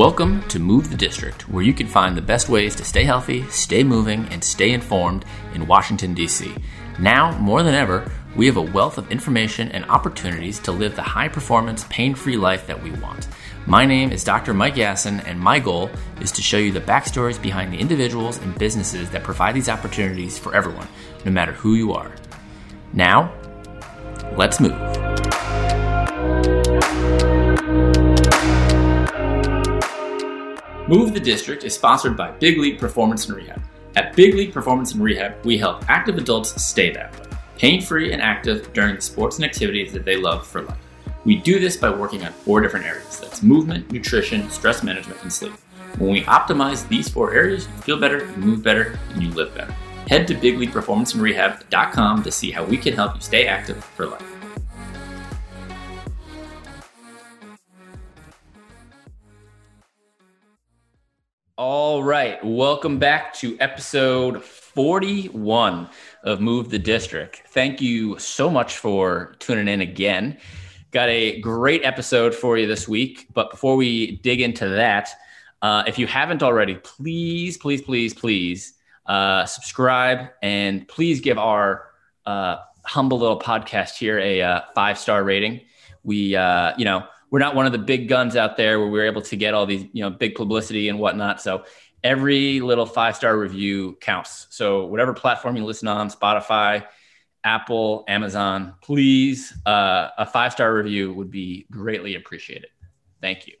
Welcome to Move the District, where you can find the best ways to stay healthy, stay moving, and stay informed in Washington, D.C. Now, more than ever, we have a wealth of information and opportunities to live the high performance, pain free life that we want. My name is Dr. Mike Yassin, and my goal is to show you the backstories behind the individuals and businesses that provide these opportunities for everyone, no matter who you are. Now, let's move. Move the District is sponsored by Big League Performance and Rehab. At Big League Performance and Rehab, we help active adults stay that way, pain free and active during the sports and activities that they love for life. We do this by working on four different areas that's movement, nutrition, stress management, and sleep. When we optimize these four areas, you feel better, you move better, and you live better. Head to bigleagueperformanceandrehab.com to see how we can help you stay active for life. All right. Welcome back to episode 41 of Move the District. Thank you so much for tuning in again. Got a great episode for you this week. But before we dig into that, uh, if you haven't already, please, please, please, please uh, subscribe and please give our uh, humble little podcast here a uh, five star rating. We, uh, you know, we're not one of the big guns out there where we're able to get all these you know big publicity and whatnot. So every little five star review counts. So whatever platform you listen on, Spotify, Apple, Amazon, please uh, a five star review would be greatly appreciated. Thank you.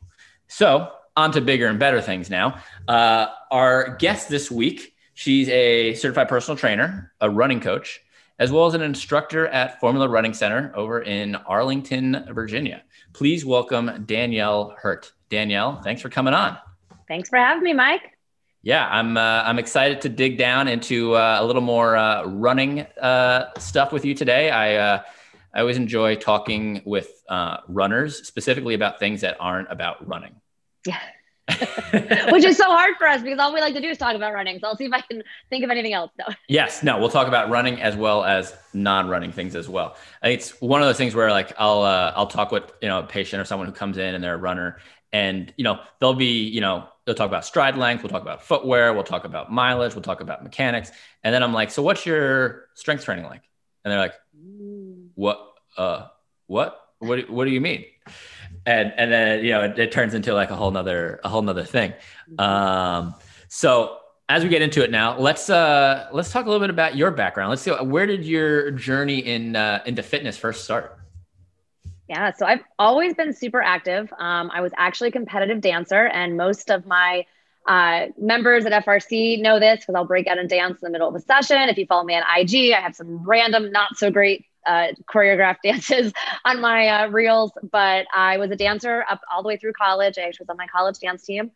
So on to bigger and better things now. Uh, our guest this week, she's a certified personal trainer, a running coach, as well as an instructor at Formula Running Center over in Arlington, Virginia. Please welcome Danielle Hurt. Danielle, thanks for coming on. Thanks for having me, Mike. Yeah, I'm uh, I'm excited to dig down into uh, a little more uh, running uh, stuff with you today. I uh, I always enjoy talking with uh, runners, specifically about things that aren't about running. Yeah. which is so hard for us because all we like to do is talk about running. So I'll see if I can think of anything else. Though. Yes, no, we'll talk about running as well as non-running things as well. It's one of those things where like I'll uh, I'll talk with you know a patient or someone who comes in and they're a runner, and you know they'll be you know they'll talk about stride length, we'll talk about footwear, we'll talk about mileage, we'll talk about mechanics, and then I'm like, so what's your strength training like? And they're like, what? Uh, what? What? What do you mean? And and then you know it, it, turns into like a whole nother a whole nother thing mm-hmm. um so as we get into it now let's uh let's talk a little bit about your background let's see where did your journey in uh, into fitness first start yeah so i've always been super active um, i was actually a competitive dancer and most of my uh, members at FRC know this because I'll break out and dance in the middle of a session. If you follow me on IG, I have some random, not so great uh, choreographed dances on my uh, reels, but I was a dancer up all the way through college. I actually was on my college dance team.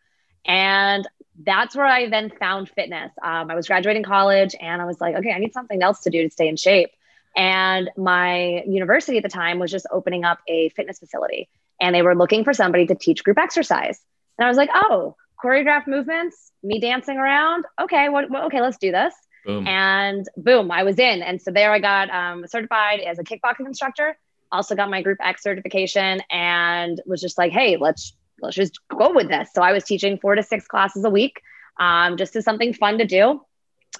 And that's where I then found fitness. Um, I was graduating college and I was like, okay, I need something else to do to stay in shape. And my university at the time was just opening up a fitness facility and they were looking for somebody to teach group exercise. And I was like, oh, choreographed movements, me dancing around. Okay, what, okay, let's do this. Boom. And boom, I was in. And so there I got um, certified as a kickboxing instructor. Also got my Group X certification and was just like, hey, let's let's just go with this. So I was teaching four to six classes a week, um, just as something fun to do.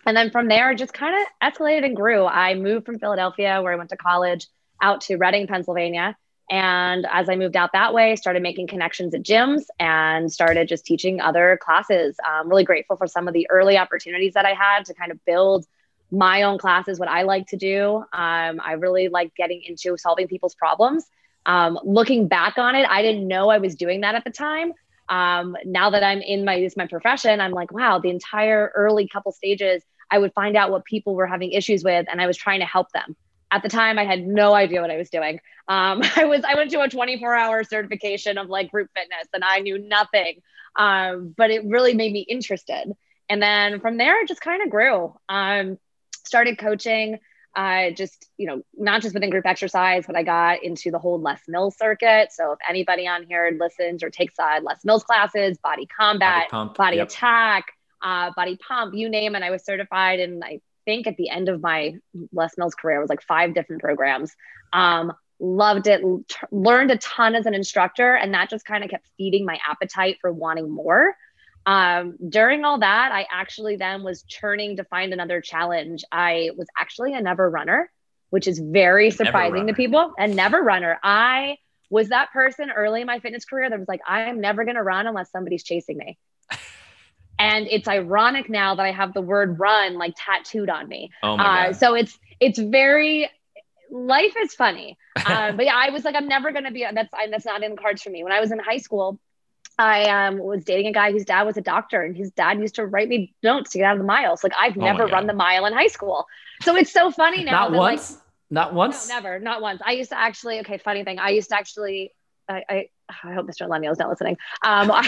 And then from there, just kind of escalated and grew. I moved from Philadelphia, where I went to college, out to Reading, Pennsylvania. And as I moved out that way, started making connections at gyms and started just teaching other classes. I'm really grateful for some of the early opportunities that I had to kind of build my own classes, what I like to do. Um, I really like getting into solving people's problems. Um, looking back on it, I didn't know I was doing that at the time. Um, now that I'm in my this my profession, I'm like, wow, the entire early couple stages, I would find out what people were having issues with, and I was trying to help them at the time i had no idea what i was doing. Um, i was i went to a 24 hour certification of like group fitness and i knew nothing. Um, but it really made me interested. And then from there it just kind of grew. Um, started coaching uh, just you know not just within group exercise but i got into the whole les mills circuit. So if anybody on here listens or takes uh, les mills classes body combat body, body yep. attack uh, body pump you name it i was certified and i think at the end of my Les Mills career, it was like five different programs. Um, loved it, t- learned a ton as an instructor, and that just kind of kept feeding my appetite for wanting more. Um, during all that, I actually then was churning to find another challenge. I was actually a never runner, which is very surprising to people. And never runner. I was that person early in my fitness career that was like, I am never going to run unless somebody's chasing me. And it's ironic now that I have the word run like tattooed on me. Oh my uh, so it's it's very life is funny. Um, but yeah, I was like, I'm never gonna be. That's I, that's not in the cards for me. When I was in high school, I um, was dating a guy whose dad was a doctor, and his dad used to write me notes to get out of the miles. Like I've Oh never my run the mile in high school, so it's so funny now. Not that, like, once. Not once. no, never, not once. I used to actually. Okay, funny thing. I used to actually. I I, I hope Mr. Lemuel's not listening. Um, I,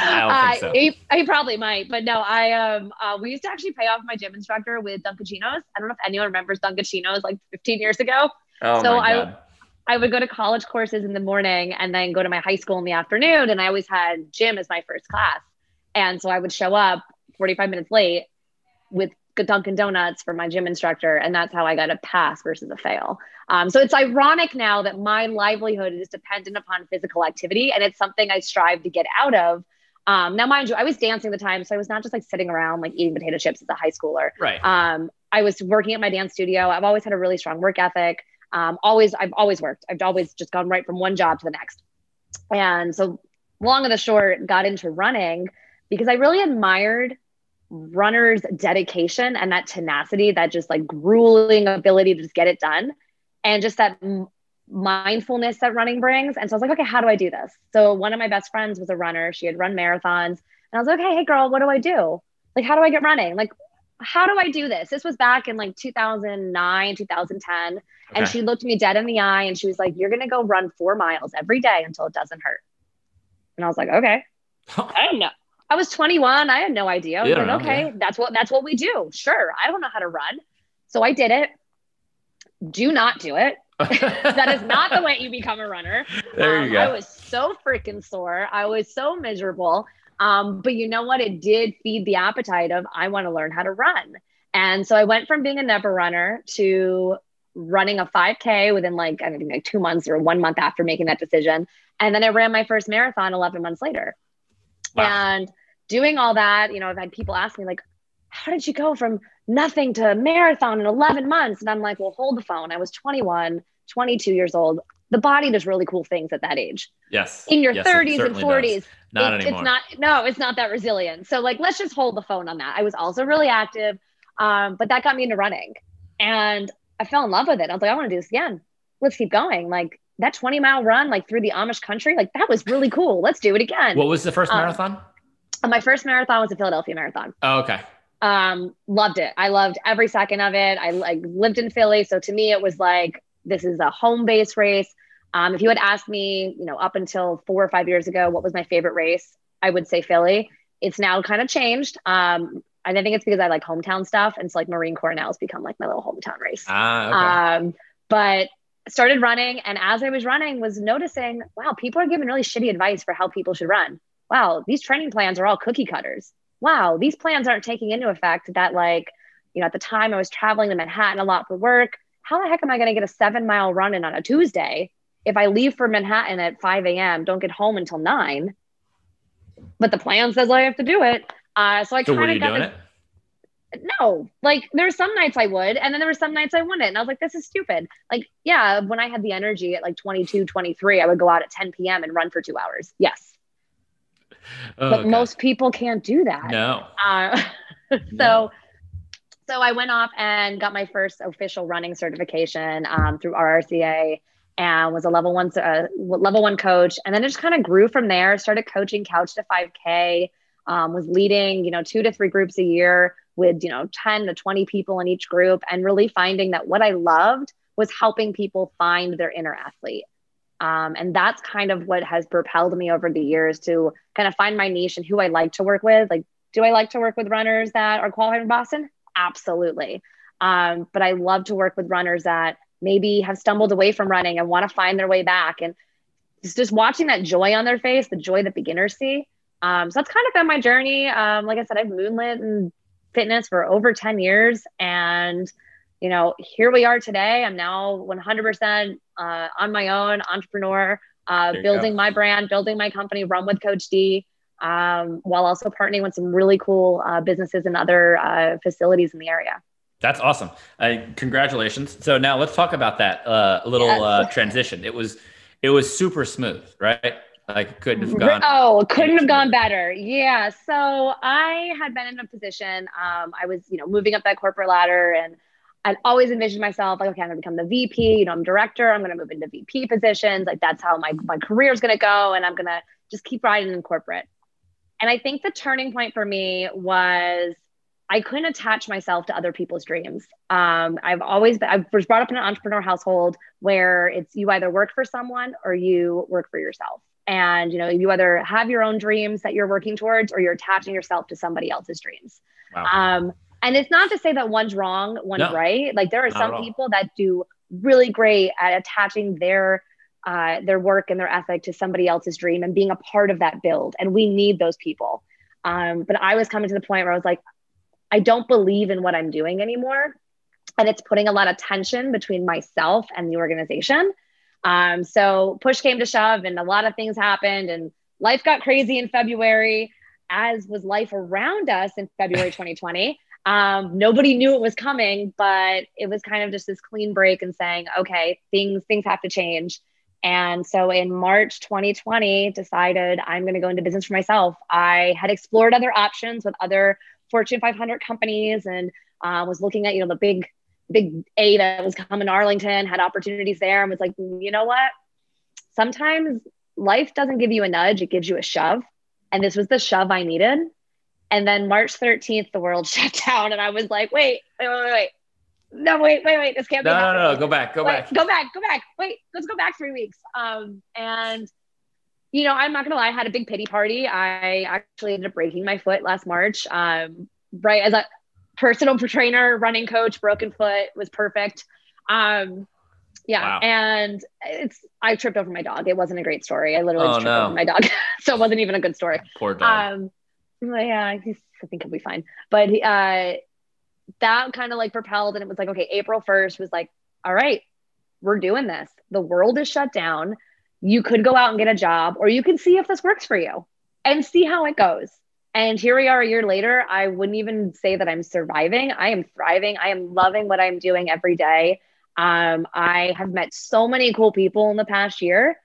I don't think so. he, he probably might, but no. I um, uh, we used to actually pay off my gym instructor with Dunkaccinos. I don't know if anyone remembers Dunkaccinos like 15 years ago. Oh So my I- I would go to college courses in the morning and then go to my high school in the afternoon. And I always had gym as my first class. And so I would show up 45 minutes late with Dunkin' Donuts for my gym instructor. And that's how I got a pass versus a fail. Um, so it's ironic now that my livelihood is dependent upon physical activity. And it's something I strive to get out of. Um, now, mind you, I was dancing at the time. So I was not just like sitting around like eating potato chips as a high schooler. Right. Um, I was working at my dance studio. I've always had a really strong work ethic. Um, always, I've always worked. I've always just gone right from one job to the next. And so, long and the short, got into running because I really admired runners' dedication and that tenacity, that just like grueling ability to just get it done, and just that m- mindfulness that running brings. And so I was like, okay, how do I do this? So one of my best friends was a runner. She had run marathons, and I was like, okay, hey girl, what do I do? Like, how do I get running? Like, how do I do this? This was back in like 2009, 2010. And she looked me dead in the eye and she was like, You're going to go run four miles every day until it doesn't hurt. And I was like, Okay. I didn't know. I was 21. I had no idea. I was You like, okay, yeah. that's what that's what we do. Sure. I don't know how to run. So I did it. Do not do it. That is not the way you become a runner. there Um, you go. I was so freaking sore. I was so miserable. Um, but you know what? It did feed the appetite of I want to learn how to run. And so I went from being a never runner to running a 5K within like, I think like two months or one month after making that decision. And then I ran my first marathon 11 months later. Wow. And doing all that, you know, I've had people ask me, like, how did you go from nothing to a marathon in 11 months? And I'm like, well, hold the phone. I was 21, 22 years old. The body does really cool things at that age. yes. In your Yes, 30s and 40s, does. Not it- anymore. it's not, no, it's not that resilient. So, like, let's just hold the phone on that. I was also really active, um, but that got me into running. And I fell in love with it. I was like, I want to do this again. Let's keep going. Like, that 20 mile run, like through the Amish country, like, that was really cool. Let's do it again. What was the first Um, marathon? My first marathon was a Philadelphia Marathon. Oh, okay. um loved it. I loved every second of it. I like lived in philly. So to me it was like this is a home base race. Um if you had asked me you know up until four or five years ago what was my favorite race i would say philly. It's now kind of changed. Um and i think it's because i like hometown stuff. And it's like marine corps now has become like my little hometown race. Ah, okay. um but started running. And as i was running was noticing wow people are giving really shitty advice for how people should run wow these training plans are all cookie cutters. Wow these plans aren't taking into effect that like you know at the time i was traveling to manhattan a lot for work how the heck am i going to get a seven mile run in on a tuesday if i leave for manhattan at 5 a.m don't get home until 9 but the plan says i have to do it. Uh, so i so kind of got this it? no like there were some nights i would and then there were some nights i wouldn't and i was like this is stupid. Like yeah when i had the energy at like 22 23 i would go out at 10 p.m and run for two hours. Yes Oh, but okay. most people can't do that No. uh, so No. so i went off and got my first official running certification um, through rrca and was a level one uh, level one coach and then it just kind of grew from there started coaching couch to 5k um, was leading you know two to three groups a year with you know 10 to 20 people in each group and really finding that what i loved was helping people find their inner athlete um, and that's kind of what has propelled me over the years to kind of find my niche and who i like to work with. Like do i like to work with runners that are qualified in boston? Absolutely. Um, but i love to work with runners that maybe have stumbled away from running and want to find their way back. And just, just watching that joy on their face the joy that beginners see. Um, so that's kind of been my journey. Um, like i said i've moonlit in fitness for over 10 years. And you know, here we are today. I'm now 100% uh, on my own entrepreneur, uh, building go. my brand, building my company, run with Coach D, um, while also partnering with some really cool uh, businesses and other uh, facilities in the area. That's awesome. Uh, congratulations. So now let's talk about that uh, little yes. transition. It was it was super smooth, right? Like couldn't have gone. Oh, couldn't have gone better. Yeah. So I had been in a position. Um, I was, you know, moving up that corporate ladder, and I'd always envisioned myself like, okay, I'm gonna become the VP. You know, I'm director. I'm gonna move into VP positions. Like that's how my my career is gonna go, and I'm gonna just keep riding in corporate. And I think the turning point for me was I couldn't attach myself to other people's dreams. Um, I've always been, I was brought up in an entrepreneur household where it's you either work for someone or you work for yourself. And you know, you either have your own dreams that you're working towards or you're attaching yourself to somebody else's dreams. Wow. Um, and it's not to say that one's wrong, one's no, right. Like there are some people that do really great at attaching their uh, their work and their ethic to somebody else's dream and being a part of that build. And we need those people. Um, but I was coming to the point where I was like, I don't believe in what I'm doing anymore. And it's putting a lot of tension between myself and the organization. Um, so push came to shove and a lot of things happened and life got crazy in February, as was life around us in February 2020. Um, nobody knew it was coming, but it was kind of just this clean break and saying, okay, things things have to change. And so in March 2020, decided I'm going to go into business for myself. I had explored other options with other Fortune 500 companies and uh, was looking at, you know, the big, big A that was coming to Arlington, had opportunities there and was like, you know what? Sometimes life doesn't give you a nudge, it gives you a shove. And this was the shove I needed. And then March 13th, the world shut down. And I was like, wait, wait, wait, wait no, wait, wait, wait. This can't no, be. No, no, no. Go back. Go wait, back. Go back. Go back. Wait, let's go back three weeks. Um, and you know, I'm not gonna lie. I had a big pity party. I actually ended up breaking my foot last March. Um, right as a personal trainer, running coach, broken foot was perfect. Um, yeah, wow. and it's I tripped over my dog. It wasn't a great story. I literally oh, tripped no. over my dog, so it wasn't even a good story. Poor dog. Um, yeah, I think he'll be fine. But uh, that kind of like propelled and it was like okay april 1st was like all right we're doing this. The world is shut down. You could go out and get a job or you can see if this works for you and see how it goes. And here we are a year later. I wouldn't even say that i'm surviving. I am thriving. I am loving what i'm doing every day. Um, i have met so many cool people in the past year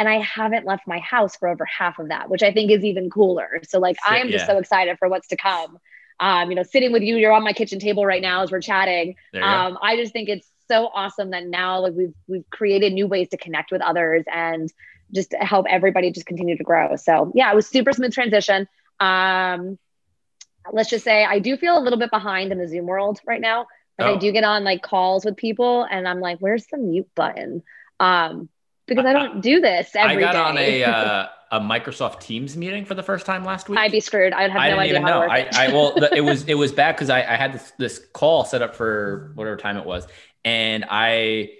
and I haven't left my house for over half of that, which I think is even cooler. So like I am just so excited for what's to come um, you know, sitting with you, you're on my kitchen table right now as we're chatting. Um, I just think it's so awesome that now like we've we've created new ways to connect with others and just help everybody just continue to grow. So yeah, it was super smooth transition. Um, let's just say I do feel a little bit behind in the Zoom world right now. Like oh. I do get on like calls with people and I'm like, where's the mute button? Um, because I don't do this every I got day. on a uh, a Microsoft Teams meeting for the first time last week. I'd be screwed. I'd have I no idea even how know. I, I well, the, it was it was bad because I, I had this this call set up for whatever time it was, and I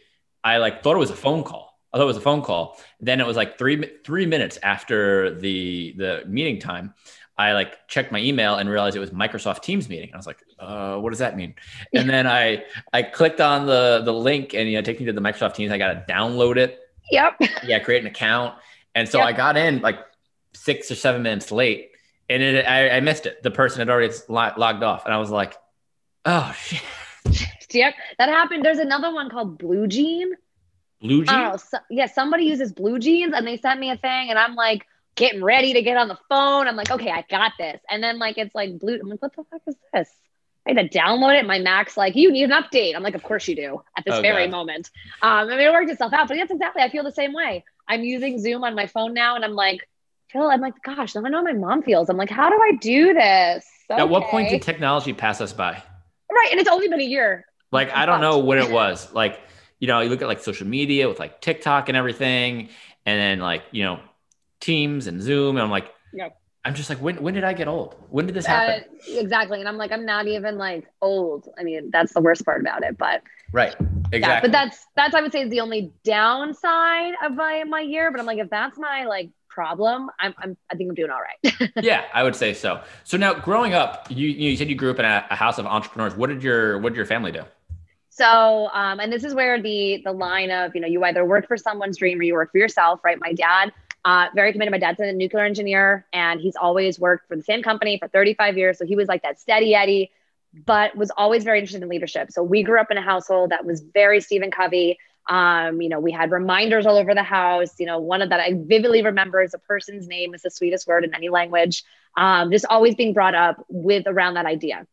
I like thought it was a phone call. I thought it was a phone call. Then it was like three three minutes after the the meeting time. I like checked my email and realized it was Microsoft Teams meeting. I was like, uh, what does that mean? And then I I clicked on the the link and you know take me to the Microsoft Teams. I got to download it. Yep. Yeah, create an account. And so yep. I got in like six or seven minutes late and it, I, I missed it. The person had already logged off. And I was like, oh, shit. Yep. That happened. There's another one called Blue Jean. Blue Jean? Oh, so, yeah. Somebody uses Blue Jeans and they sent me a thing and I'm like, getting ready to get on the phone. I'm like, okay, I got this. And then like it's like blue. I'm like, what the fuck is this? I had to download it. My Mac's like, you need an update. I'm like, of course you do at this oh, very God. moment. Um, I mean, it worked itself out, but that's exactly. I feel the same way. I'm using Zoom on my phone now, and I'm like, Phil, I'm like, gosh, now I know how my mom feels. I'm like, how do I do this? Okay. At what point did technology pass us by? Right, and it's only been a year. Like, I don't know what it was. Like, you know, you look at like social media with like TikTok and everything, and then like you know, Teams and Zoom, and I'm like, yep. I'm just like, when when did I get old? When did this uh, happen? Uh, exactly. And I'm like, I'm not even like old. I mean, that's the worst part about it. But right. Exactly. Yeah, but that's that's I would say is the only downside of my my year. But I'm like, if that's my like problem, I'm, I'm I think I'm doing all right. yeah, I would say so. So now growing up, you you said you grew up in a, a house of entrepreneurs. What did your what did your family do? So, um, and this is where the the line of you know you either work for someone's dream or you work for yourself, right? My dad, uh, very committed. My dad's a nuclear engineer, and he's always worked for the same company for 35 years. So he was like that steady Eddie, but was always very interested in leadership. So we grew up in a household that was very Stephen Covey. Um, you know, we had reminders all over the house. You know, one of that I vividly remember is a person's name is the sweetest word in any language. Um, just always being brought up with around that idea.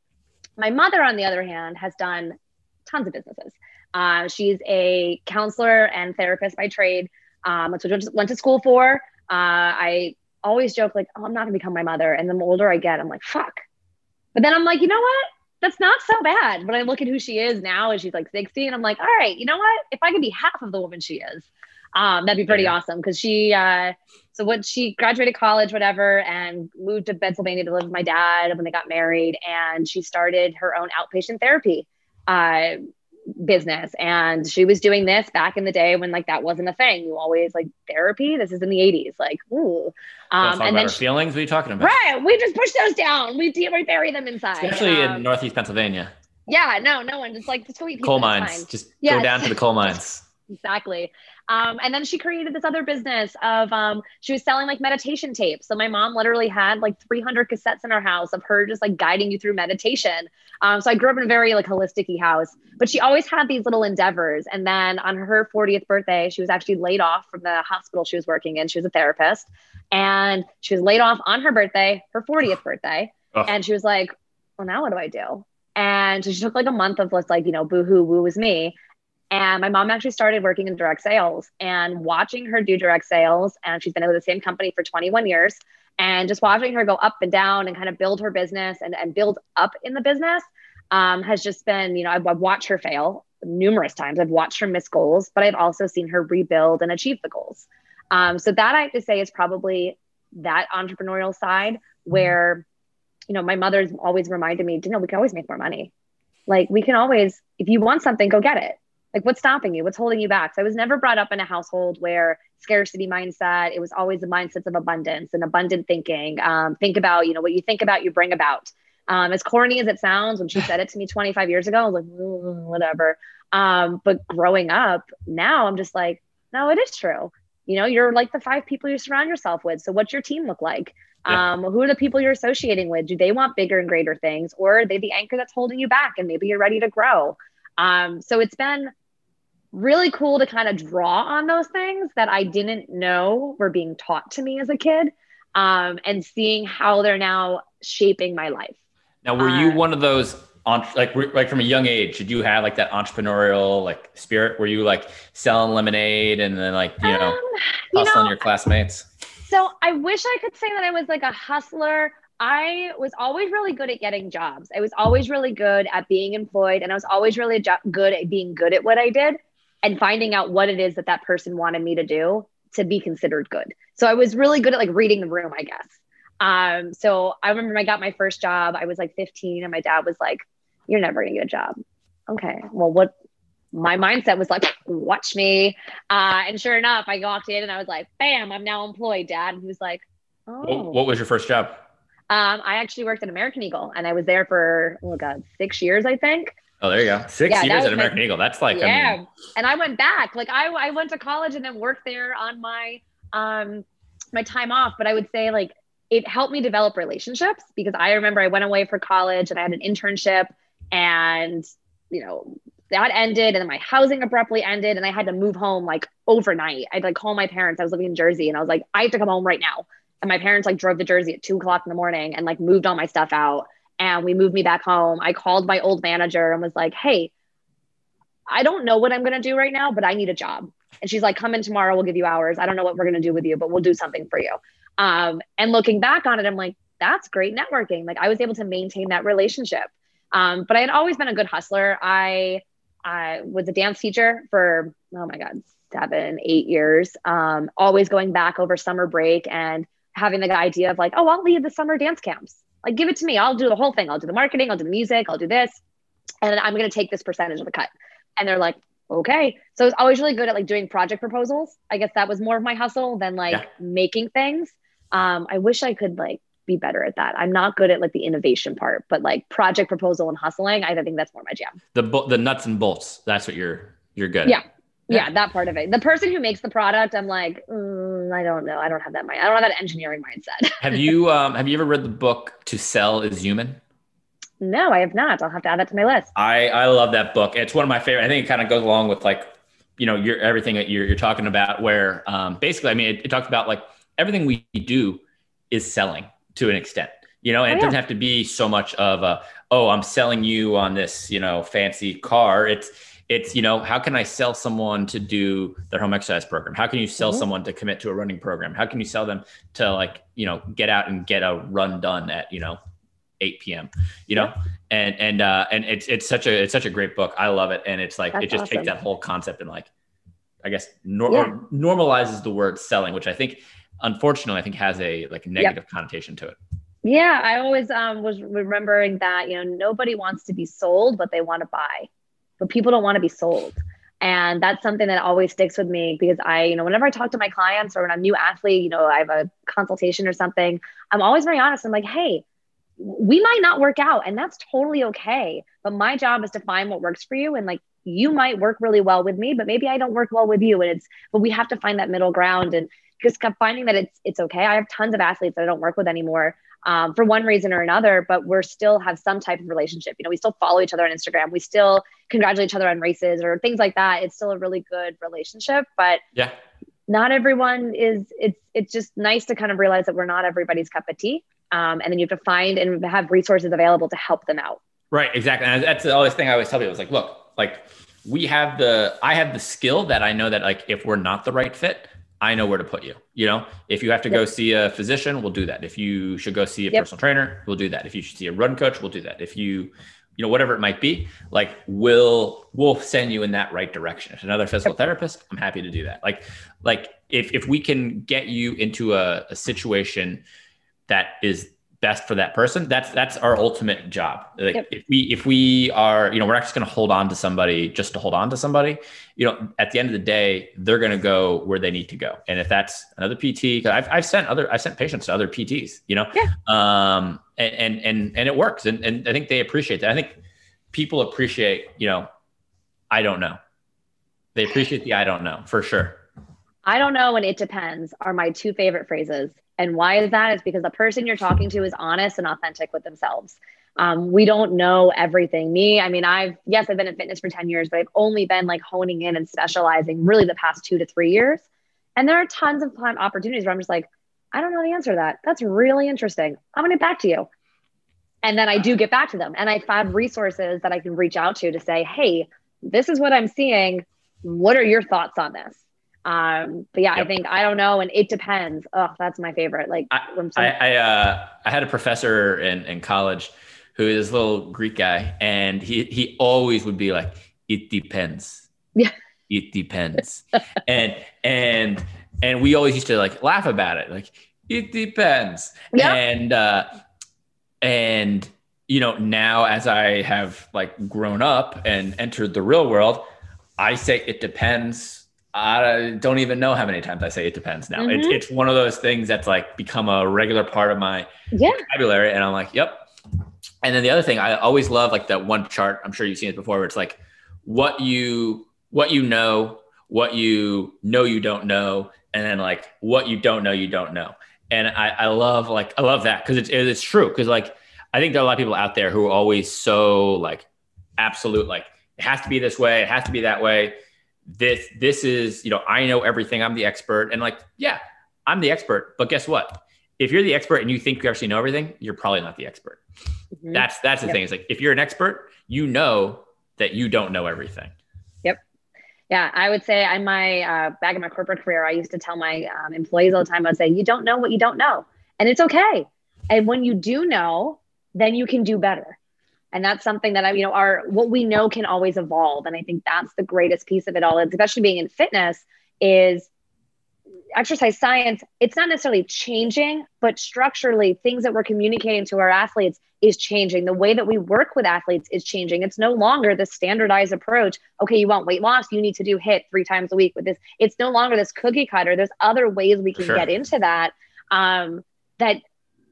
My mother, on the other hand, has done tons of businesses. Uh, she's a counselor and therapist by trade. Um, that's what I went to school for. Uh, I always joke like, oh, I'm not gonna become my mother. And the older I get, I'm like, fuck. But then I'm like, you know what? That's not so bad. When I look at who she is now, and she's like 60, and I'm like, all right, you know what? If I could be half of the woman she is, um, that'd be pretty yeah. awesome. Because she, uh, so when she graduated college, whatever, and moved to Pennsylvania to live with my dad when they got married, and she started her own outpatient therapy uh, business. And she was doing this back in the day when like that wasn't a thing. You always like therapy. This is in the 80s. Like, ooh. Um, and then she, feelings. What are you talking about? Right. We just push those down. We, we bury them inside. Especially um, in Northeast Pennsylvania. Yeah, no, no one just like eat coal mines. Just yes. go down to the coal mines. exactly. Um, and then she created this other business of um, she was selling like meditation tapes. So my mom literally had like 300 cassettes in her house of her just like guiding you through meditation. Um, so I grew up in a very like holistic house, but she always had these little endeavors. And then on her 40th birthday, she was actually laid off from the hospital she was working in. She was a therapist, and she was laid off on her birthday, her 40th birthday, oh. and she was like, "Well, now what do I do?" And so she took like a month of just like, you know, boohoo, woo was me. And my mom actually started working in direct sales and watching her do direct sales. And she's been with the same company for 21 years. And just watching her go up and down and kind of build her business and, and build up in the business um, has just been, you know, I've, I've watched her fail numerous times. I've watched her miss goals, but I've also seen her rebuild and achieve the goals. Um, so that I have to say is probably that entrepreneurial side where, you know, my mother's always reminded me, you know, we can always make more money. Like we can always, if you want something, go get it. Like, what's stopping you? What's holding you back? So I was never brought up in a household where scarcity mindset. It was always the mindsets of abundance and abundant thinking. Um, think about, you know, what you think about, you bring about. Um, as corny as it sounds, when she said it to me 25 years ago, I was like, mm, whatever. Um, but growing up now, I'm just like, no, it is true. You know, you're like the five people you surround yourself with. So what's your team look like? Yeah. Um, who are the people you're associating with? Do they want bigger and greater things, or are they the anchor that's holding you back? And maybe you're ready to grow. Um, so it's been really cool to kind of draw on those things that I didn't know were being taught to me as a kid um, and seeing how they're now shaping my life. Now, were you uh, one of those like like from a young age? Did you have like that entrepreneurial like spirit? Were you like selling lemonade and then like you know um, hustling know, your classmates? So I wish I could say that I was like a hustler. I was always really good at getting jobs. I was always really good at being employed, and I was always really jo- good at being good at what I did and finding out what it is that that person wanted me to do to be considered good. So I was really good at like reading the room, I guess. Um, so I remember when I got my first job. I was like 15, and my dad was like, "You're never gonna get a job." Okay, well, what? My mindset was like, "Watch me." Uh, and sure enough, I walked in and I was like, "Bam! I'm now employed, Dad." And he was like, "Oh." What was your first job? Um, I actually worked at American Eagle, and I was there for oh god, six years, I think. Oh, there you go. Six yeah, years at American my, Eagle. That's like yeah. I mean, and I went back. Like I, I went to college and then worked there on my um my time off. But I would say like it helped me develop relationships because I remember I went away for college and I had an internship and you know that ended and then my housing abruptly ended and I had to move home like overnight. I'd like call my parents. I was living in Jersey and I was like, I have to come home right now. And my parents like drove to Jersey at two o'clock in the morning and like moved all my stuff out and we moved me back home. I called my old manager and was like, hey, I don't know what I'm going to do right now, but I need a job. And she's like, come in tomorrow. We'll give you hours. I don't know what we're going to do with you, but we'll do something for you. Um, and looking back on it, I'm like, that's great networking. Like I was able to maintain that relationship. Um, but I had always been a good hustler. I, I was a dance teacher for, oh my God, seven, eight years. Um, always going back over summer break and having the idea of like, oh, I'll lead the summer dance camps. Like, give it to me. I'll do the whole thing. I'll do the marketing. I'll do the music. I'll do this. And I'm going to take this percentage of the cut. And they're like, okay. So I was always really good at like doing project proposals. I guess that was more of my hustle than like yeah. making things. Um, I wish I could like be better at that. I'm not good at like the innovation part, but like project proposal and hustling, I think that's more my jam. The the nuts and bolts. That's what you're you're good. Yeah. Yeah. yeah. that part of it. The person who makes the product, I'm like, mm, I don't know. I don't have that mind. I don't have that engineering mindset. have you um have you ever read the book To Sell is Human? No, I have not. I'll have to add that to my list. I I love that book. It's one of my favorite. I think it kind of goes along with like, you know, your everything that you're, you're talking about. Where um, basically, I mean, it, it talks about like everything we do is selling to an extent. You know, and oh, yeah. it doesn't have to be so much of a oh, I'm selling you on this you know fancy car. It's it's you know how can i sell someone to do their home exercise program how can you sell mm-hmm. someone to commit to a running program how can you sell them to like you know get out and get a run done at you know 8 p.m. You know, and and uh, and it's it's such a it's such a great book. I love it, and it's like That's it just awesome. takes that whole concept and like, I guess nor- yeah. normalizes the word selling, which I think, unfortunately, I think has a like negative yep. connotation to it. Yeah, I always um, was remembering that you know nobody wants to be sold, but they want to buy, but people don't want to be sold. And that's something that always sticks with me because I, you know, whenever I talk to my clients or when I'm new athlete, you know, I have a consultation or something, I'm always very honest. I'm like, hey, we might not work out and that's totally okay but my job is to find what works for you and like you might work really well with me but maybe i don't work well with you and it's but we have to find that middle ground and just finding that it's it's okay i have tons of athletes that i don't work with anymore um, for one reason or another but we're still have some type of relationship you know we still follow each other on instagram we still congratulate each other on races or things like that it's still a really good relationship but yeah not everyone is it's it's just nice to kind of realize that we're not everybody's cup of tea um, and then you have to find and have resources available to help them out. Right, exactly. And that's the always thing I always tell people is like, look, like we have the, I have the skill that I know that like if we're not the right fit, I know where to put you. You know, if you have to yep. go see a physician, we'll do that. If you should go see a yep. personal trainer, we'll do that. If you should see a run coach, we'll do that. If you, you know, whatever it might be, like we'll we'll send you in that right direction. If another physical yep. therapist, I'm happy to do that. Like, like if if we can get you into a, a situation that is best for that person that's that's our ultimate job. Like yep. if we if we are you know we're not just going to hold on to somebody just to hold on to somebody you know at the end of the day they're going to go where they need to go. And if that's another pt because I've, I've sent other i've sent patients to other pts you know? Yeah. um and, and and and it works. And, and i think they appreciate that. I think people appreciate you know i don't know. They appreciate the i don't know for sure. I don't know and it depends are my two favorite phrases and why is that? It's because the person you're talking to is honest and authentic with themselves. Um, we don't know everything. Me, I mean, I've, yes, I've been in fitness for 10 years, but I've only been like honing in and specializing really the past two to three years. And there are tons of opportunities where I'm just like, I don't know the answer to that. That's really interesting. I'm going to get back to you. And then I do get back to them. And I find resources that I can reach out to to say, hey, this is what I'm seeing. What are your thoughts on this? Um, but yeah, yep. I think I don't know, and it depends. Oh, that's my favorite. Like I, I, I, uh, I had a professor in, in college who is a little Greek guy, and he he always would be like, "It depends." Yeah, it depends, and and and we always used to like laugh about it, like it depends. Yeah. and uh, and you know now as I have like grown up and entered the real world, I say it depends I don't even know how many times I say it depends now. Mm-hmm. It's, it's one of those things that's like become a regular part of my yeah. vocabulary. And I'm like, yep. And then the other thing, I always love like that one chart. I'm sure you've seen it before where it's like what you, what you know, what you know you don't know, and then like what you don't know you don't know. And I, I love like I love that because it's it's true because like I think there are a lot of people out there who are always so like absolute like it has to be this way, it has to be that way this this is you know i know everything. I'm the expert. And like yeah i'm the expert. But guess what? If you're the expert and you think you actually know everything you're probably not the expert. Mm-hmm. that's that's the yep. thing. It's like if you're an expert you know that you don't know everything. Yep. Yeah i would say i my uh, back in my corporate career i used to tell my um, employees all the time i'd say you don't know what you don't know. And it's okay. And when you do know then you can do better and that's something that I, you know, our what we know can always evolve. And I think that's the greatest piece of it all, especially being in fitness, is exercise science. It's not necessarily changing, but structurally, things that we're communicating to our athletes is changing. The way that we work with athletes is changing. It's no longer the standardized approach. Okay, you want weight loss, you need to do HIIT three times a week with this. It's no longer this cookie cutter. There's other ways we can sure. get into that. Um, that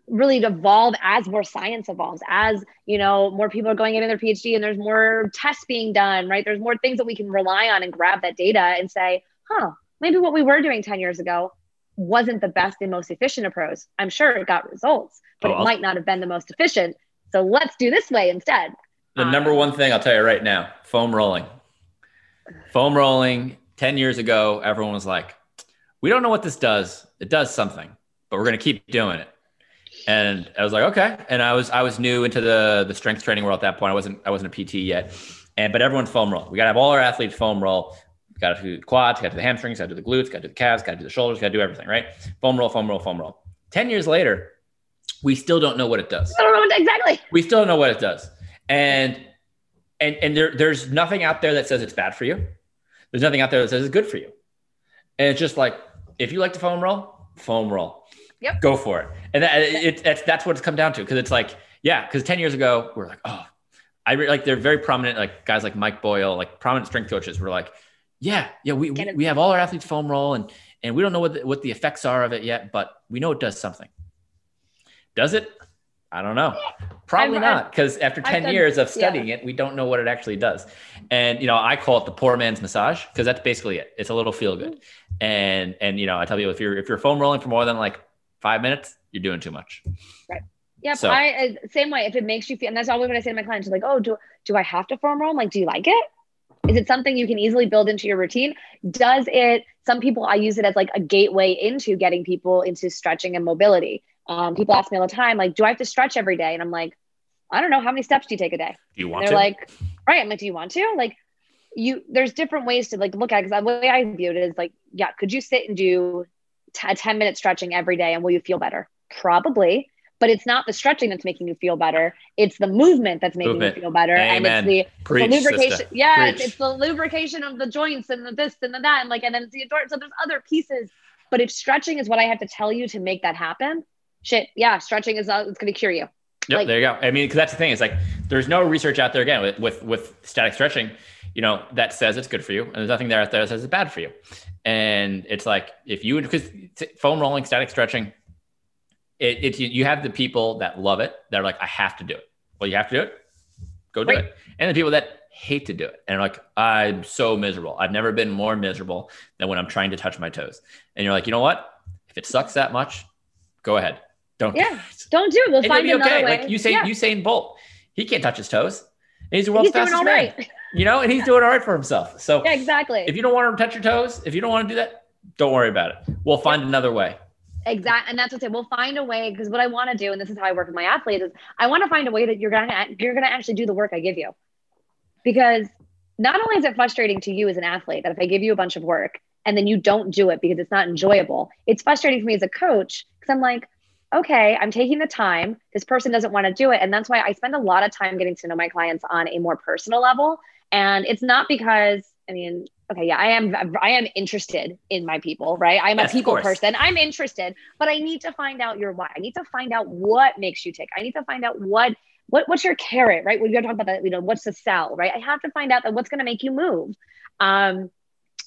really evolve as more science evolves as you know more people are going into their phd and there's more tests being done right? There's more things that we can rely on and grab that data and say huh maybe what we were doing 10 years ago wasn't the best and most efficient approach. I'm sure it got results but oh, it might not have been the most efficient. So let's do this way instead. The number um, one thing i'll tell you right now foam rolling. Foam rolling 10 years ago everyone was like we don't know what this does. It does something but we're going to keep doing it and I was like, okay. And I was I was new into the the strength training world at that point. I wasn't I wasn't a PT yet. And but everyone's foam roll. We gotta have all our athletes foam roll. We gotta do the quads, gotta do the hamstrings, gotta do the glutes, gotta do the calves, gotta do the shoulders, gotta do everything, right? Foam roll, foam roll, foam roll. 10 years later, we still don't know what it does. I don't know exactly. We still don't know what it does. And and and there, there's nothing out there that says it's bad for you. There's nothing out there that says it's good for you. And it's just like if you like to foam roll, foam roll. Yep. Go for it. And that, it, that's that's what it's come down to. Because it's like, yeah, because 10 years ago, we are like, oh, I re- like they're very prominent, like guys like Mike Boyle, like prominent strength coaches were like, yeah, yeah, we, we, we have all our athletes foam roll and and we don't know what the, what the effects are of it yet, but we know it does something. Does it? I don't know. Probably I've, not, because after 10 done, years of studying yeah. it, we don't know what it actually does. And you know, I call it the poor man's massage because that's basically it. It's a little feel good. Mm-hmm. And and you know, I tell you if you're if you're foam rolling for more than like five minutes, you're doing too much. Right. Yep. So, I same way. If it makes you feel, and that's always what I say to my clients, like, oh, do do I have to foam roll? I'm like, do you like it? Is it something you can easily build into your routine? Does it? Some people I use it as like a gateway into getting people into stretching and mobility. Um, people ask me all the time, like, do I have to stretch every day? And I'm like, I don't know. How many steps do you take a day? Do you want and they're to? like, right. I'm like, do you want to? Like, you. There's different ways to like look at it. Because the way I view it is like, yeah, could you sit and do t- a 10 minute stretching every day, and will you feel better? Probably. But it's not the stretching that's making you feel better. It's the movement that's making movement. you feel better. Amen. And it's the, Preach, the lubrication. Yeah, it's, it's, the lubrication of the joints and the this and the that. And like, and then it's the endurance. So there's other pieces. But if stretching is what I have to tell you to make that happen, shit, yeah, stretching is uh, it's going to cure you. Yep, like, there you go. I mean, because that's the thing. It's like there's no research out there again with, with with static stretching, you know, that says it's good for you, and there's nothing there out there that says it's bad for you. And it's like if you because foam rolling, static stretching, it, it you have the people that love it that are like I have to do it. Well, you have to do it. Go do right. it. And the people that hate to do it and are like I'm so miserable. I've never been more miserable than when I'm trying to touch my toes. And you're like, you know what? If it sucks that much, go ahead. Don't. Yeah. Do not do it. We'll and find another okay. way. Like you say, yeah. Usain Bolt, he can't touch his toes. And he's the world's he's fastest man. Right. You know, and he's doing all right for himself. So yeah, exactly. If you don't want to touch your toes, if you don't want to do that, don't worry about it. We'll find yeah. another way. Exactly. And that's what I say. We'll find a way because what I want to do, and this is how I work with my athletes, is I want to find a way that you're gonna you're gonna actually do the work I give you. Because not only is it frustrating to you as an athlete that if I give you a bunch of work and then you don't do it because it's not enjoyable, it's frustrating for me as a coach because I'm like, okay, I'm taking the time. This person doesn't want to do it. And that's why I spend a lot of time getting to know my clients on a more personal level. And it's not because, I mean, okay, yeah, I am I am interested in my people, right? I'm yes, a people person. I'm interested, but I need to find out your why. I need to find out what makes you tick. I need to find out what what what's your carrot, right? We're gonna talk about that, you know, what's the sell, right? I have to find out that what's gonna make you move. Um,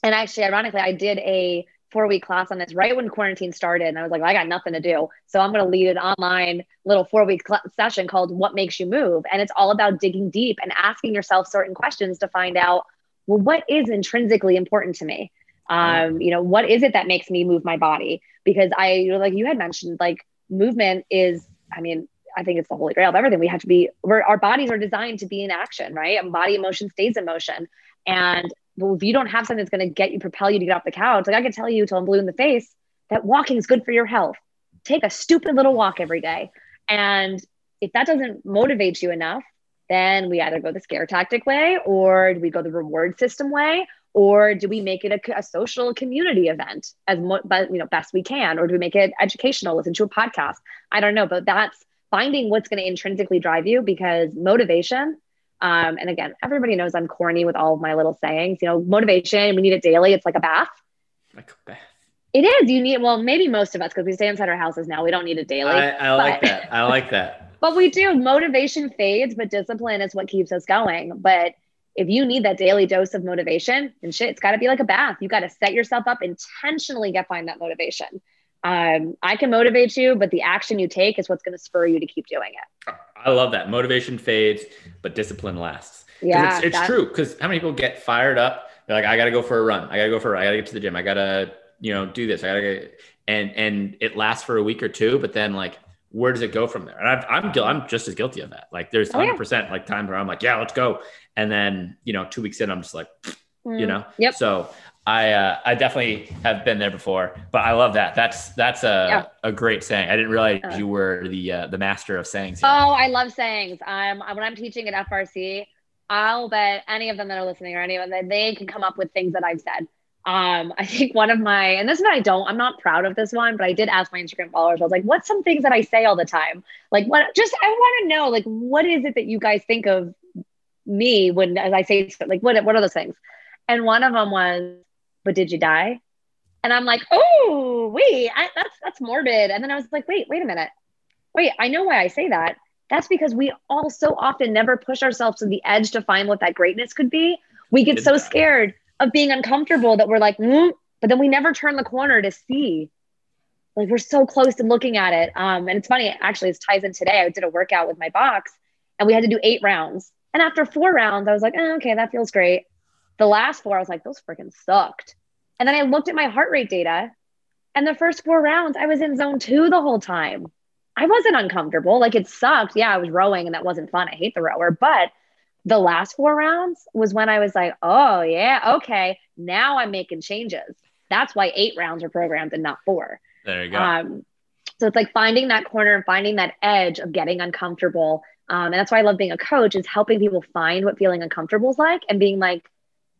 and actually, ironically, I did a four week class on this right when quarantine started. And I was like, well, I got nothing to do. So I'm going to lead an online little four week cl- session called What Makes You Move. And it's all about digging deep and asking yourself certain questions to find out well, what is intrinsically important to me? Um, you know, what is it that makes me move my body? Because I, you know, like you had mentioned, like movement is, I mean, I think it's the holy grail of everything. We have to be, we're, our bodies are designed to be in action, right? And body emotion stays in motion. And well, if you don't have something that's going to get you, propel you to get off the couch, like I can tell you till I'm blue in the face that walking is good for your health. Take a stupid little walk every day. And if that doesn't motivate you enough, then we either go the scare tactic way or do we go the reward system way or do we make it a, a social community event as mo- but, you know best we can or do we make it educational listen to a podcast i don't know but that's finding what's going to intrinsically drive you because motivation um, and again everybody knows i'm corny with all of my little sayings you know motivation we need it daily it's like a bath like a bath it is you need well maybe most of us because we stay inside our houses now we don't need it daily i, I like that i like that but we do. Motivation fades, but discipline is what keeps us going. But if you need that daily dose of motivation, and shit, it's got to be like a bath. You got to set yourself up intentionally get find that motivation. um, I can motivate you, but the action you take is what's going to spur you to keep doing it. I love that. Motivation fades, but discipline lasts. Yeah, it's, it's true. Because how many people get fired up? They're like, I got to go for a run. I got to go for. A, I got to get to the gym. I got to, you know, do this. I got to get, and and it lasts for a week or two, but then like, where does it go from there? And I've, I'm I'm just as guilty of that. Like, there's 100 oh, yeah. percent like times where I'm like, yeah, let's go, and then you know, two weeks in, I'm just like, mm, you know, yep. So I uh, I definitely have been there before, but I love that. That's that's a yeah. a great saying. I didn't realize you were the uh, the master of sayings. Here. Oh, I love sayings. Um, when I'm teaching at FRC, I'll bet any of them that are listening or anyone that they can come up with things that I've said. Um, I think one of my and this is one I don't. I'm not proud of this one, but I did ask my Instagram followers. I was like, "What's some things that I say all the time? Like, what? Just I want to know, like, what is it that you guys think of me when as I say like what what are those things?" And one of them was but did you die? And I'm like, oh, wait, I, that's that's morbid. And then I was like, wait, wait a minute. Wait, I know why I say that. That's because we all so often never push ourselves to the edge to find what that greatness could be. We get so scared of being uncomfortable that we're like, mm, but then we never turn the corner to see. Like we're so close to looking at it. Um, and it's funny, actually, it ties in today. I did a workout with my box and we had to do eight rounds. And after four rounds, I was like, oh, okay, that feels great. The last four, I was like, those freaking sucked. And then I looked at my heart rate data, and the first four rounds, I was in zone two the whole time. I wasn't uncomfortable. Like it sucked. Yeah, I was rowing and that wasn't fun. I hate the rower. But the last four rounds was when I was like, oh, yeah, okay. Now I'm making changes. That's why eight rounds are programmed and not four. There you go. Um, so it's like finding that corner and finding that edge of getting uncomfortable. Um, and that's why I love being a coach is helping people find what feeling uncomfortable is like and being like,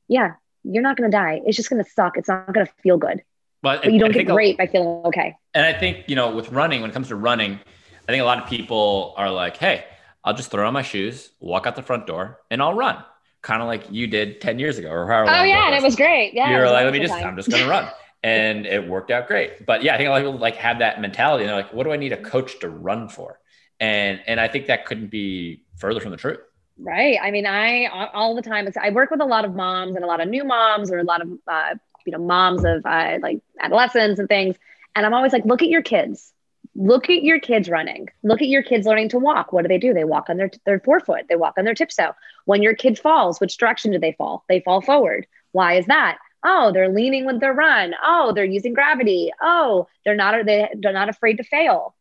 yeah, you're not going to die. It's just going to suck. It's not going to feel good. But, but you don't get great by feeling okay. And I think, you know, with running, when it comes to running, I think a lot of people are like, hey, I'll just throw on my shoes, walk out the front door, and I'll run. Kind of like you did 10 years ago or however. Oh, yeah. And it was great. Yeah. You were like, let me just, time. I'm just going to run. and it worked out great. But yeah, I think a lot of people like have that mentality. And they're like, what do I need a coach to run for? And, and I think that couldn't be further from the truth. Right. I mean, I all the time. I work with a lot of moms and a lot of new moms or a lot of uh, you know moms of uh, like adolescents and things. And I'm always like, look at your kids. Look at your kids running. Look at your kids learning to walk. What do they do? They walk on their their forefoot. They walk on their tiptoe. When your kid falls, which direction do they fall? They fall forward. Why is that? Oh, they're leaning with their run. Oh, they're using gravity. Oh, they're not they, they're not afraid to fail.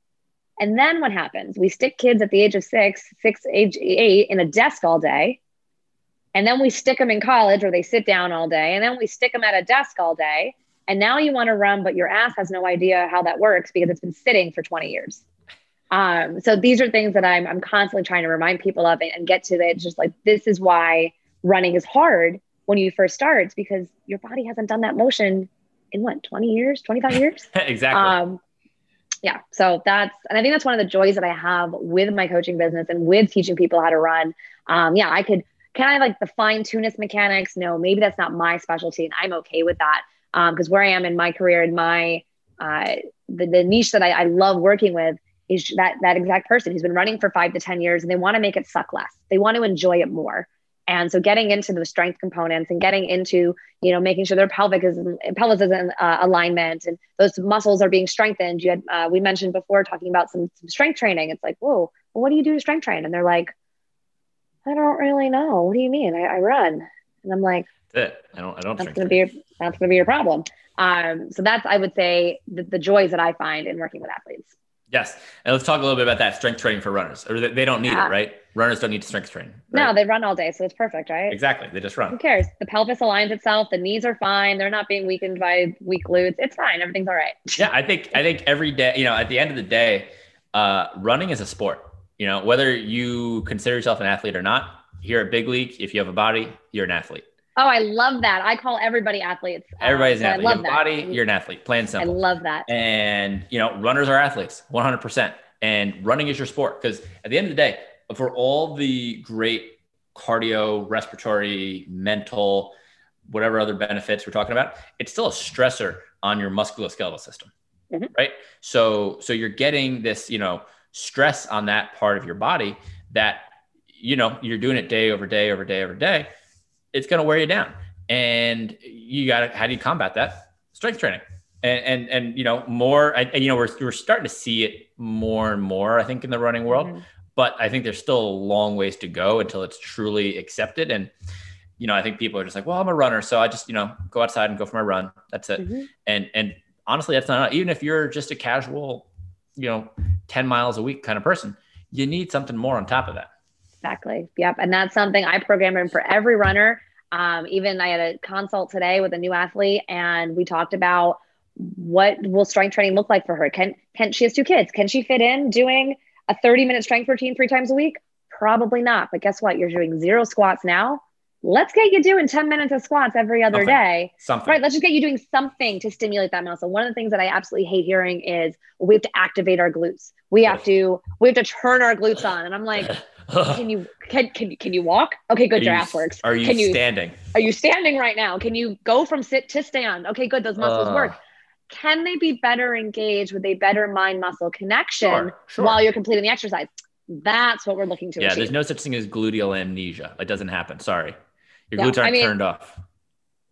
And then what happens? We stick kids at the age of six, six, age eight in a desk all day. And then we stick them in college where they sit down all day. And then we stick them at a desk all day. And now you want to run, but your ass has no idea how that works because it's been sitting for 20 years. Um, so these are things that I'm, I'm constantly trying to remind people of and get to It's just like, this is why running is hard when you first start. Because your body hasn't done that motion in what, 20 years, 25 years? exactly. Um, yeah. So that's and i think that's one of the joys that i have with my coaching business and with teaching people how to run. Um yeah i could can i like the fine tunus mechanics? No maybe that's not my specialty and i'm okay with that. Um because where i am in my career and my uh the, the niche that I, I love working with is that that exact person who's been running for five to ten years and they want to make it suck less. They want to enjoy it more and so getting into the strength components and getting into, you know, making sure their pelvic is pelvis is in uh, alignment and those muscles are being strengthened. You had, uh, we mentioned before talking about some, some strength training. It's like, whoa, well, what do you do to strength train? And they're like, I don't really know. What do you mean? I, I run. And I'm like. I don't, I don't that's going to be, your, that's going to be your problem. Um, so that's, I would say the, the joys that I find in working with athletes. Yes. And let's talk a little bit about that strength training for runners. Or they don't need yeah. it, right? Runners don't need to strength train. Right? No, they run all day. So it's perfect, right? Exactly. They just run. Who cares? The pelvis aligns itself. The knees are fine. They're not being weakened by weak glutes. It's fine. Everything's all right. Yeah. I think, I think every day, you know, at the end of the day, uh, running is a sport. You know, whether you consider yourself an athlete or not, here at Big League, if you have a body, you're an athlete. Oh, I love that. I call everybody athletes. Everybody's an athlete. I love a body, you're an athlete. Plain simple. I love that. And you know, runners are athletes, 100% and running is your sport because at the end of the day for all the great cardio respiratory mental whatever other benefits we're talking about it's still a stressor on your musculoskeletal system mm-hmm. right so so you're getting this you know stress on that part of your body that you know you're doing it day over day over day over day it's going to wear you down and you got to how do you combat that strength training And, and, and, you know, more, I, you know, we're, we're starting to see it more and more, I think, in the running world. Mm-hmm. But I think there's still a long ways to go until it's truly accepted. And, you know, I think people are just like, well, I'm a runner. So I just, you know, go outside and go for my run. That's it. Mm-hmm. And, and honestly, that's not, even if you're just a casual, you know, 10 miles a week kind of person, you need something more on top of that. Exactly. Yep. And that's something I program in for every runner. Um, even I had a consult today with a new athlete and we talked about what will strength training look like for her? Can, can she has two kids? Can she fit in doing a 30 minute strength routine three times a week? Probably not. But guess what? You're doing zero squats now. Let's get you doing 10 minutes of squats every other something. day. Something. Right. Let's just get you doing something to stimulate that muscle. One of the things that I absolutely hate hearing is we have to activate our glutes. We have to, we have to turn our glutes on. And I'm like, can you can can can you walk? Okay, good. Are your you, ass works. Are you, can you standing? Are you standing right now? Can you go from sit to stand? Okay, good. Those muscles uh, work can they be better engaged with a better mind muscle connection sure, sure. while you're completing the exercise? That's what we're looking to achieve. yeah, achieve. there's no such thing as gluteal amnesia. It doesn't happen. Sorry. Your glutes aren't I mean, turned off.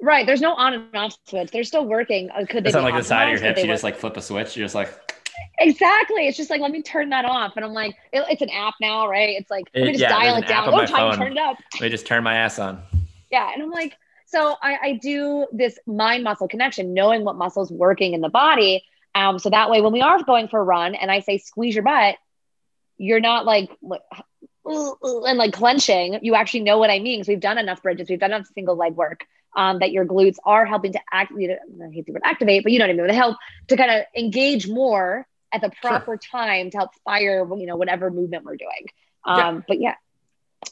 Right. There's no on and off switch. They're still working. Uh, could they it's not like the side of your hips. You just like flip a switch. You're just like, Exactly. It's just like, let me turn that off. And I'm like, it, it's an app now, right? It's like, let me just yeah, dial it down. Oh, time turn it up. Let me just turn my ass on. Yeah. And I'm like, so I, I do this mind muscle connection, knowing what muscles working in the body. Um, so that way, when we are going for a run and I say squeeze your butt, you're not like and like clenching. You actually know what I mean because we've done enough bridges, we've done enough single leg work um, that your glutes are helping to act. I hate the word activate, but you know what I mean. To help to kind of engage more at the proper sure. time to help fire, you know, whatever movement we're doing. Um, yeah. But yeah,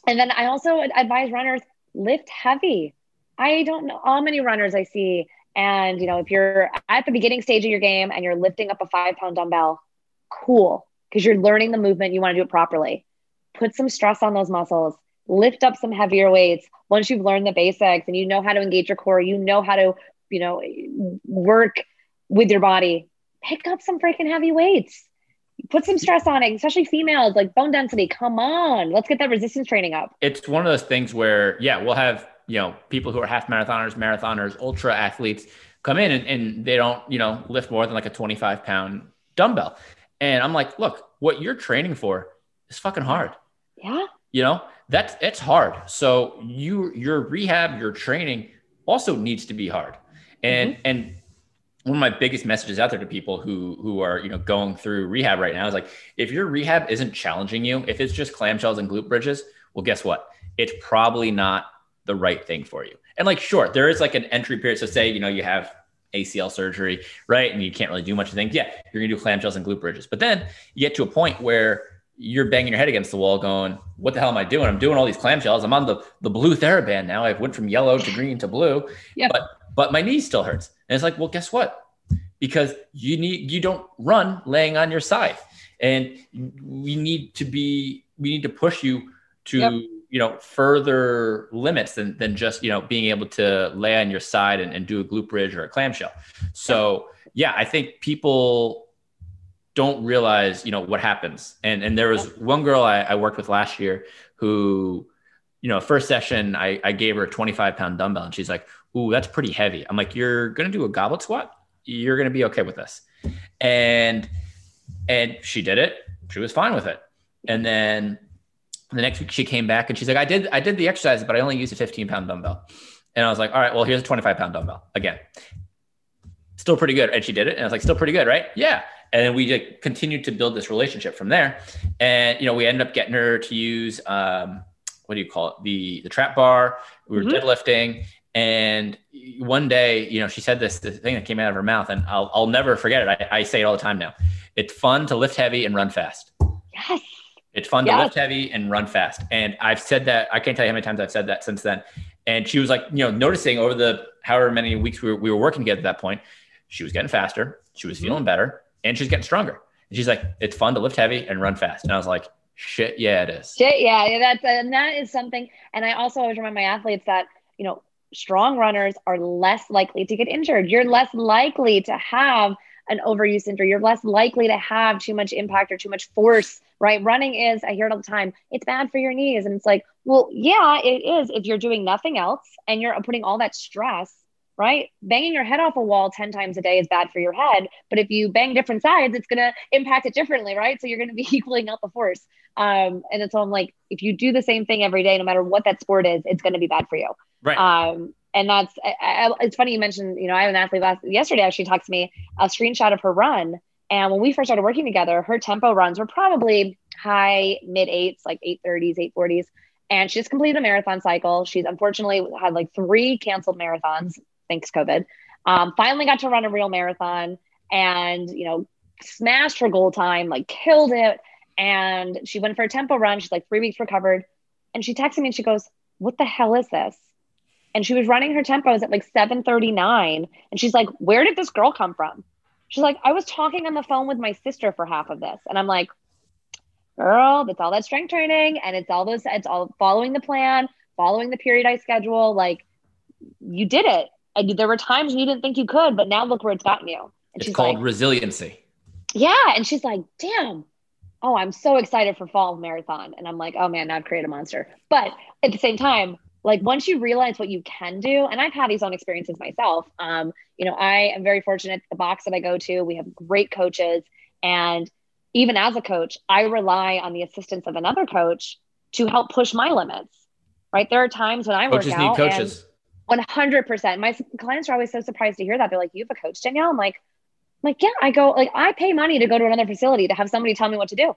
and then I also advise runners lift heavy. I don't know how many runners I see. And, you know, if you're at the beginning stage of your game and you're lifting up a five pound dumbbell, cool, because you're learning the movement, you want to do it properly. Put some stress on those muscles, lift up some heavier weights. Once you've learned the basics and you know how to engage your core, you know how to, you know, work with your body, pick up some freaking heavy weights. Put some stress on it, especially females, like bone density. Come on, let's get that resistance training up. It's one of those things where, yeah, we'll have you know, people who are half marathoners, marathoners, ultra athletes come in and, and they don't, you know, lift more than like a 25 pound dumbbell. And I'm like, look, what you're training for is fucking hard. Yeah. You know, that's it's hard. So you your rehab, your training also needs to be hard. And mm-hmm. and one of my biggest messages out there to people who who are you know going through rehab right now is like if your rehab isn't challenging you if it's just clamshells and glute bridges well guess what it's probably not the right thing for you. And like, sure, there is like an entry period. So say, you know, you have ACL surgery, right? And you can't really do much of things. Yeah, you're gonna do clamshells and glute bridges. But then you get to a point where you're banging your head against the wall going, what the hell am I doing? I'm doing all these clamshells. I'm on the, the blue TheraBand now. I've went from yellow to green to blue. Yeah. But but my knee still hurts. And it's like, well, guess what? Because you need you don't run laying on your side. And we need to be we need to push you to yep you know further limits than than just you know being able to lay on your side and, and do a glute bridge or a clamshell so yeah i think people don't realize you know what happens and and there was one girl I, I worked with last year who you know first session I, I gave her a 25 pound dumbbell and she's like ooh that's pretty heavy i'm like you're gonna do a goblet squat you're gonna be okay with this and and she did it she was fine with it and then the next week she came back and she's like, I did, I did the exercise, but I only used a 15 pound dumbbell. And I was like, all right, well, here's a 25 pound dumbbell again. Still pretty good. And she did it. And I was like, still pretty good, right? Yeah. And then we just continued to build this relationship from there. And, you know, we ended up getting her to use, um, what do you call it? The, the trap bar. We were mm-hmm. deadlifting. And one day, you know, she said this, this thing that came out of her mouth and I'll, I'll never forget it. I, I say it all the time now. It's fun to lift heavy and run fast. Yes. It's fun to lift heavy and run fast. And I've said that, I can't tell you how many times I've said that since then. And she was like, you know, noticing over the however many weeks we were, we were working together at that point, she was getting faster, she was mm-hmm. feeling better, and she's getting stronger. And she's like, it's fun to lift heavy and run fast. And I was like, shit, yeah, it is. Shit, yeah, that's and that is something. And I also always remind my athletes that, you know, strong runners are less likely to get injured. You're less likely to have an overuse injury. You're less likely to have too much impact or too much force, right? Running is, I hear it all the time, it's bad for your knees. And it's like, well, yeah, it is if you're doing nothing else and you're putting all that stress right? Banging your head off a wall 10 times a day is bad for your head. But if you bang different sides, it's going to impact it differently, right? So you're going to be equaling out the force. Um, and so I'm like, if you do the same thing every day, no matter what that sport is, it's going to be bad for you. Right. Um, and that's, I, I, it's funny you mentioned, you know, I have an athlete last yesterday actually talked to me a screenshot of her run. And when we first started working together, her tempo runs were probably high mid eights, like 830s, 840s. And she just completed a marathon cycle. She's unfortunately had like three canceled marathons thanks COVID. Um, finally got to run a real marathon and, you know, smashed her goal time, like killed it. And she went for a tempo run. She's like three weeks recovered. And she texted me and she goes, What the hell is this? And she was running her tempos at like 739. And she's like, Where did this girl come from? She's like, I was talking on the phone with my sister for half of this. And I'm like, Girl, that's all that strength training. And it's all those, it's all following the plan, following the periodized schedule. Like, you did it. And there were times you didn't think you could, but now look where it's gotten you. And it's called like, resiliency. Yeah. And she's like, damn, oh, I'm so excited for fall marathon. And I'm like, oh man, now I've created a monster. But at the same time, like once you realize what you can do, and I've had these own experiences myself. Um, you know, I am very fortunate. The box that I go to, we have great coaches. And even as a coach, I rely on the assistance of another coach to help push my limits. Right. There are times when I coaches work out. Coaches need coaches 100%. My clients are always so surprised to hear that. They're like, you have a coach, Danielle? I'm like, I'm like, yeah, I go, like, I pay money to go to another facility to have somebody tell me what to do.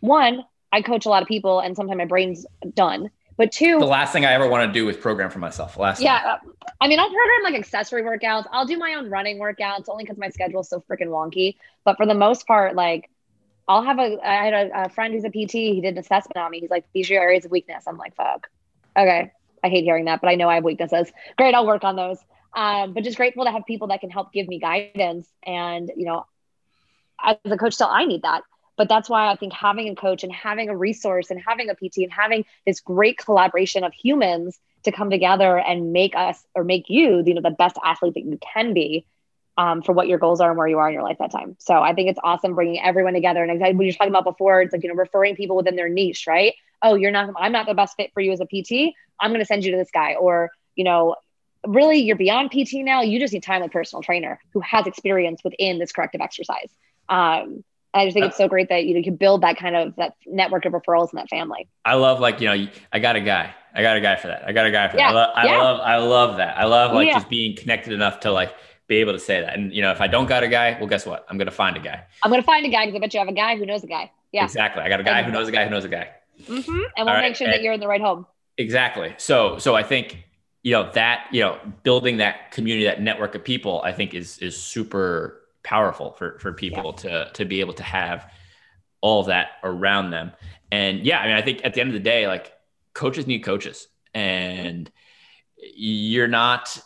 One, I coach a lot of people and sometimes my brain's done. But two, the last thing I ever want to do is program for myself. Last yeah, uh, I mean, I'll program like accessory workouts. I'll do my own running workouts only because my schedule is so freaking wonky. But for the most part, like I'll have a. I had a, a friend who's a PT. He did an assessment on me. He's like, these are your areas of weakness. I'm like, fuck. Okay, I hate hearing that, but I know I have weaknesses. Great, I'll work on those. Um, but just grateful to have people that can help give me guidance. And, you know, as a coach, still I need that. But that's why I think having a coach and having a resource and having a PT and having this great collaboration of humans to come together and make us or make you, you know, the best athlete that you can be um, for what your goals are and where you are in your life that time. So I think it's awesome bringing everyone together. And when you're talking about before, it's like, you know, referring people within their niche, right? Oh, you're not, I'm not the best fit for you as a PT. I'm going to send you to this guy. Or, you know, really you're beyond PT now. You just need time with personal trainer who has experience within this corrective exercise. Um, I just think it's so great that you, know, you can build that kind of that network of referrals in that family. I love like, you know, I got a guy, I got a guy for that. I got a guy for yeah. that. I, lo- I yeah. love, I love that. I love like yeah. just being connected enough to like be able to say that. And, you know, if I don't got a guy, well, guess what? I'm going to find a guy. I'm going to find a guy because I bet you have a guy who knows a guy. Yeah. Exactly. I got a guy who knows a guy who knows a guy. Mm-hmm. And we'll All make right. sure and, that you're in the right home. Exactly. So so I think you know that you know building that community, that network of people, I think is is super powerful for for people yeah. to to be able to have all of that around them. And yeah, I mean, I think at the end of the day, like coaches need coaches, and you're not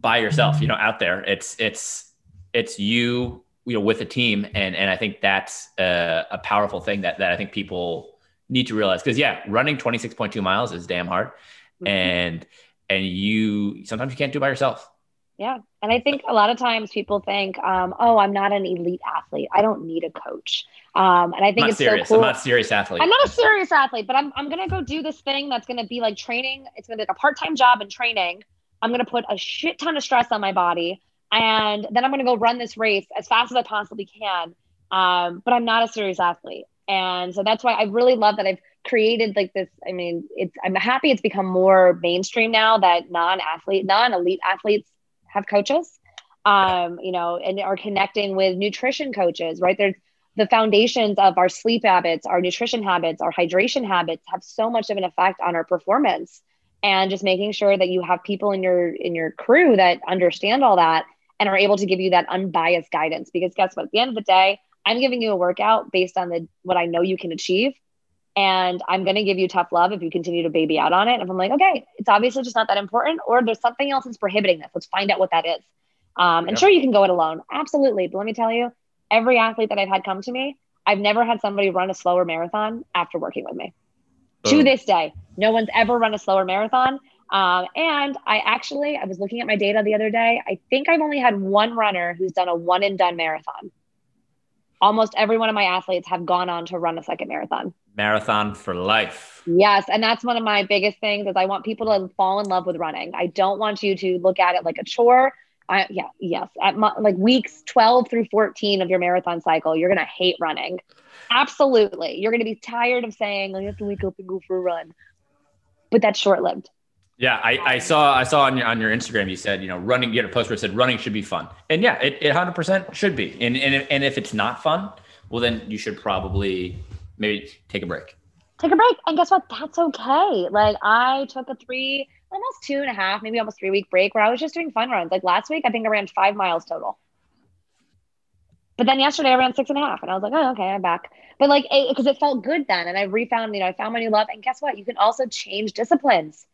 by yourself, you know, out there. It's it's it's you you know with a team and and i think that's a, a, powerful thing that that i think people need to realize because yeah, running 26.2 miles is damn hard. Mm-hmm. And and you sometimes you can't do by yourself. Yeah. And I think a lot of times people think, um, oh, I'm not an elite athlete. I don't need a coach. Um, and I think it's serious. so cool. I'm not a serious athlete. I'm not a serious athlete, but I'm, I'm going to go do this thing that's going to be like training. It's going to be like a part-time job and training. I'm going to put a shit ton of stress on my body. And then I'm going to go run this race as fast as I possibly can. Um, but I'm not a serious athlete. And so that's why I really love that I've created like this. I mean, it's I'm happy it's become more mainstream now that non-athlete, non-elite athletes have coaches. Um, you know, and are connecting with nutrition coaches, right? There's the foundations of our sleep habits, our nutrition habits, our hydration habits have so much of an effect on our performance. And just making sure that you have people in your in your crew that understand all that and are able to give you that unbiased guidance. Because guess what? At the end of the day, I'm giving you a workout based on the what I know you can achieve. And I'm going to give you tough love if you continue to baby out on it. If I'm like, okay, it's obviously just not that important, or there's something else that's prohibiting this. Let's find out what that is. Um, and yeah. sure, you can go it alone. Absolutely. But let me tell you, every athlete that I've had come to me, I've never had somebody run a slower marathon after working with me. To this day, no one's ever run a slower marathon. Um, and I actually, I was looking at my data the other day. I think I've only had one runner who's done a one and done marathon almost every one of my athletes have gone on to run a second marathon. Marathon for life. Yes, and that's one of my biggest things is I want people to fall in love with running. I don't want you to look at it like a chore. I, yeah, yes. At my, like weeks 12 through 14 of your marathon cycle, you're going to hate running. Absolutely. You're going to be tired of saying, oh, you have to wake up and go for a run. But that's short lived. Yeah, I, I saw I saw on your on your Instagram you said you know running you had a post where it said running should be fun and yeah it, it 100% should be and and and if it's not fun well then you should probably maybe take a break take a break and guess what that's okay like I took a three almost two and a half maybe almost three week break where I was just doing fun runs like last week I think I ran five miles total but then yesterday I ran six and a half and I was like oh okay I'm back but like because it, it felt good then and I refound you know I found my new love and guess what you can also change disciplines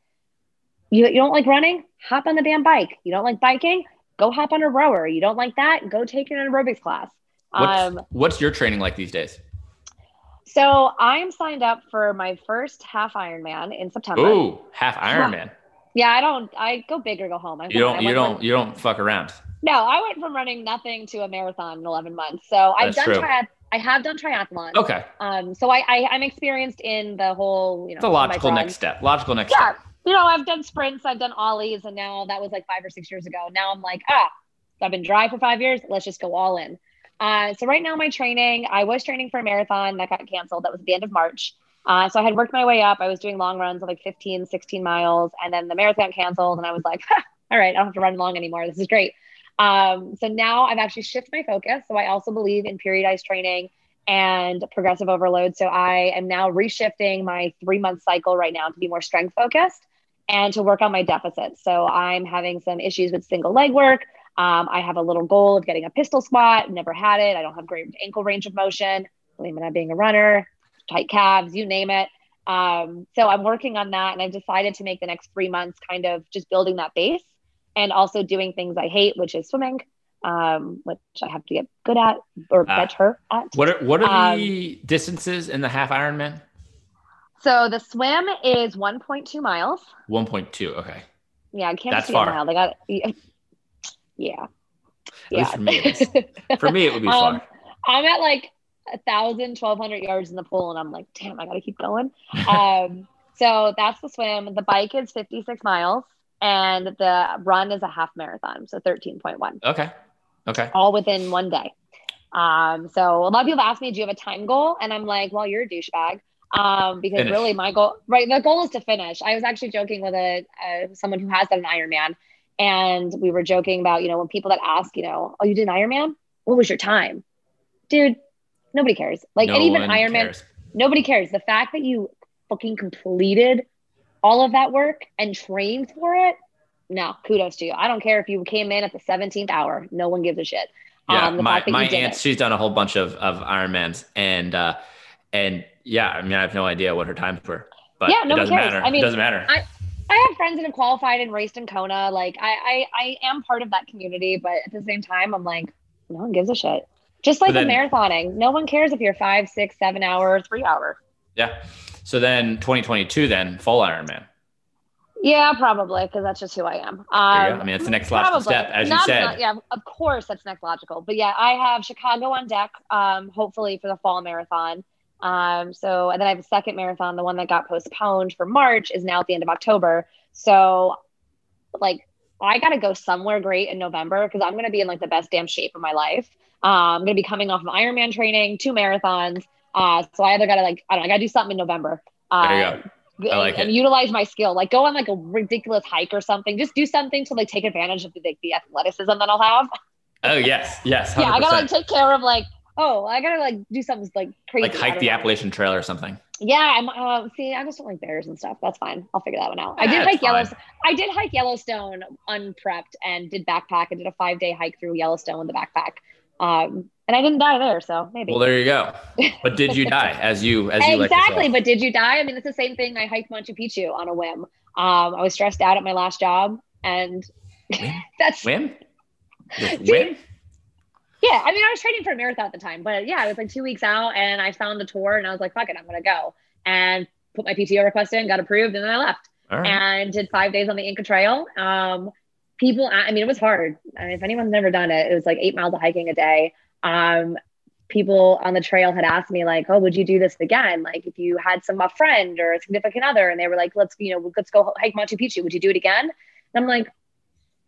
you, you don't like running? Hop on the damn bike. You don't like biking? Go hop on a rower. You don't like that? Go take an aerobics class. What's, um, what's your training like these days? So I'm signed up for my first half Ironman in September. Ooh, half Ironman. Yeah, I don't. I go big or go home. I you don't. You don't. From, you don't fuck around. No, I went from running nothing to a marathon in 11 months. So I've done triath- I have done triathlon. Okay. Um. So I, I am experienced in the whole. You know. The logical next step. Logical next yeah. step you know, I've done sprints, I've done ollies, and now that was like five or six years ago. Now I'm like, ah, I've been dry for five years. Let's just go all in. Uh, so right now, my training, I was training for a marathon that got canceled. That was at the end of March. Uh, so I had worked my way up. I was doing long runs of like 15, 16 miles, and then the marathon canceled, and I was like, all right, I don't have to run long anymore. This is great. Um, so now I've actually shifted my focus. So I also believe in periodized training and progressive overload. So I am now reshifting my three month cycle right now to be more strength focused and to work on my deficits. So I'm having some issues with single leg work. Um, I have a little goal of getting a pistol squat. Never had it. I don't have great ankle range of motion. Believe me, not being a runner, tight calves, you name it. Um, so I'm working on that, and I've decided to make the next three months kind of just building that base, and also doing things I hate, which is swimming, um, which I have to get good at or uh, better at. What are what are um, the distances in the half Ironman? So the swim is 1.2 miles. 1.2. Okay. Yeah, I can't That's far. a mile. They got yeah. Yeah. yeah. for me, for me, it would be um, far. I'm at like a thousand, twelve hundred yards in the pool, and I'm like, damn, I got to keep going. um, so that's the swim. The bike is 56 miles, and the run is a half marathon, so 13.1. Okay. Okay. All within one day. Um, so a lot of people ask me, do you have a time goal? And I'm like, well, you're a douchebag um, because finish. really my goal, right? The goal is to finish. I was actually joking with a, a someone who has done an Ironman, and we were joking about you know when people that ask you know oh you did an Ironman, what was your time, dude? Nobody cares. Like no and even Ironman, cares. nobody cares. The fact that you fucking completed all of that work and trained for it, no, kudos to you. I don't care if you came in at the 17th hour. No one gives a shit. Yeah, um, my, my aunt, it. she's done a whole bunch of, of Ironmans and, uh, and yeah, I mean, I have no idea what her times were, but yeah, no it doesn't cares. matter. I mean, it doesn't matter. I, I have friends that have qualified and raced in Kona. Like I, I, I am part of that community, but at the same time, I'm like, no one gives a shit. Just like then, with marathoning, no one cares if you're five, six, seven hour, three hour. Yeah. So then 2022, then full Ironman. Yeah, probably because that's just who I am. Um, I mean, it's the next logical probably. step, as not, you said. Not, yeah, of course, that's next logical. But yeah, I have Chicago on deck. Um, hopefully for the fall marathon. Um, so, and then I have a second marathon, the one that got postponed for March is now at the end of October. So, like, I got to go somewhere great in November because I'm going to be in like the best damn shape of my life. Um, I'm going to be coming off of Ironman training, two marathons. Uh, so I either got to like, I don't know, I got to do something in November. Uh, there you go. I like and, it. utilize my skill. Like go on like a ridiculous hike or something. Just do something to like take advantage of the, like, the athleticism that I'll have. Oh yes, yes. 100%. Yeah, I gotta like take care of like oh, I gotta like do something like crazy. Like hike the know. Appalachian Trail or something. Yeah, I'm. Uh, see, I just don't like bears and stuff. That's fine. I'll figure that one out. Yeah, I did hike Yellowstone. I did hike Yellowstone unprepped and did backpack. I did a five day hike through Yellowstone with the backpack. Um, and I didn't die there, so maybe. Well, there you go. But did you die as you as you exactly? Like but did you die? I mean, it's the same thing. I hiked Machu Picchu on a whim. Um, I was stressed out at my last job, and that's whim. Whim. Yeah, I mean, I was training for a marathon at the time, but yeah, it was like two weeks out, and I found the tour, and I was like, "Fuck it, I'm gonna go." And put my PTO request in, got approved, and then I left right. and did five days on the Inca Trail. Um, people, I mean, it was hard. I mean, if anyone's never done it, it was like eight miles of hiking a day. Um, people on the trail had asked me like, "Oh, would you do this again? Like, if you had some a friend or a significant other, and they were like, let's you know, let's go hike Machu Picchu, would you do it again?" And I'm like,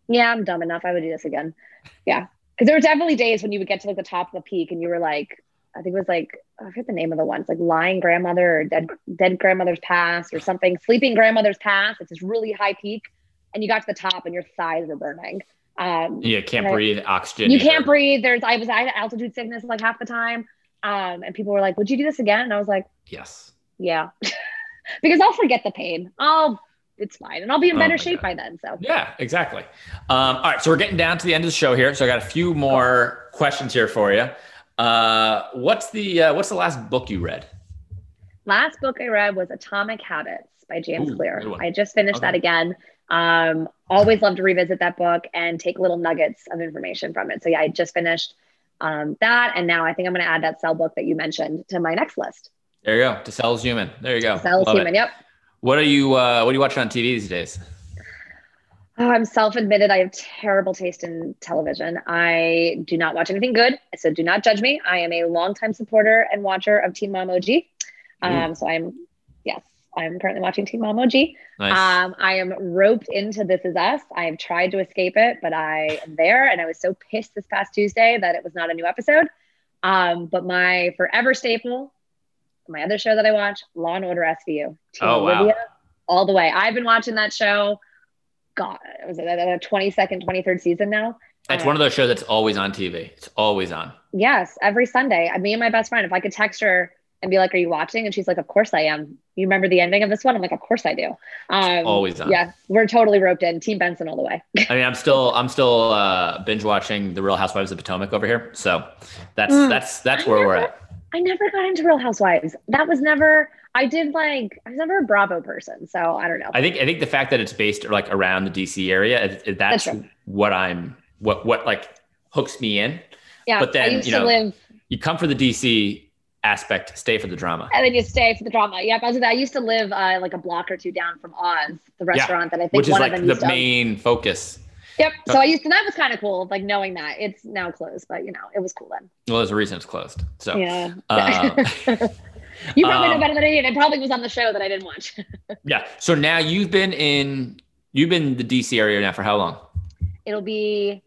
"Yeah, I'm dumb enough. I would do this again." Yeah, because there were definitely days when you would get to like the top of the peak and you were like, I think it was like I forget the name of the ones, like lying grandmother or dead dead grandmother's pass or something, sleeping grandmother's pass. It's this really high peak, and you got to the top and your thighs were burning. Um, yeah, can't breathe oxygen. You either. can't breathe. There's I was I had altitude sickness like half the time, um, and people were like, "Would you do this again?" And I was like, "Yes." Yeah, because I'll forget the pain. I'll it's fine, and I'll be in oh better oh shape God. by then. So yeah, exactly. Um, all right, so we're getting down to the end of the show here. So I got a few more questions here for you. Uh, what's the uh, what's the last book you read? Last book I read was Atomic Habits by James Ooh, Clear. I just finished okay. that again. Um, always love to revisit that book and take little nuggets of information from it. So yeah, I just finished um, that, and now I think I'm going to add that cell book that you mentioned to my next list. There you go. To sell is human. There you go. To sell is human. It. Yep. What are you uh, What are you watching on TV these days? Oh, I'm self-admitted. I have terrible taste in television. I do not watch anything good, so do not judge me. I am a longtime supporter and watcher of Teen Mom OG. Um, so I'm yes, I'm currently watching Teen Mom OG. Nice. Um, I am roped into This Is Us. I have tried to escape it, but I am there, and I was so pissed this past Tuesday that it was not a new episode. Um, but my forever staple, my other show that I watch, Law and Order SVU. Team oh wow! Olivia, all the way. I've been watching that show God, it was it a 22nd, 23rd season now? It's one of those shows that's always on TV. It's always on. Yes, every Sunday. Me and my best friend, if I could text her and be like, "Are you watching?" and she's like, "Of course I am." You remember the ending of this one? I'm like, "Of course I do." Um, always on. Yeah, we're totally roped in. Team Benson all the way. I mean, I'm still I'm still uh, binge watching The Real Housewives of Potomac over here. So that's mm, that's that's where we're at. I never got into Real Housewives. That was never I did like I was never a Bravo person, so I don't know. I think I think the fact that it's based like around the DC area, that's, that's what I'm what what like hooks me in. Yeah, but then you know live, you come for the DC aspect, stay for the drama, and then you stay for the drama. Yep, I was I used to live uh, like a block or two down from Oz, the restaurant yeah, that I think which is like the main focus. Yep. So I used to, that was kind of cool, like knowing that it's now closed, but you know, it was cool then. Well, there's a reason it's closed. So yeah. Uh, You probably um, know better than I did. It probably was on the show that I didn't watch. yeah. So now you've been in you've been in the DC area now for how long? It'll be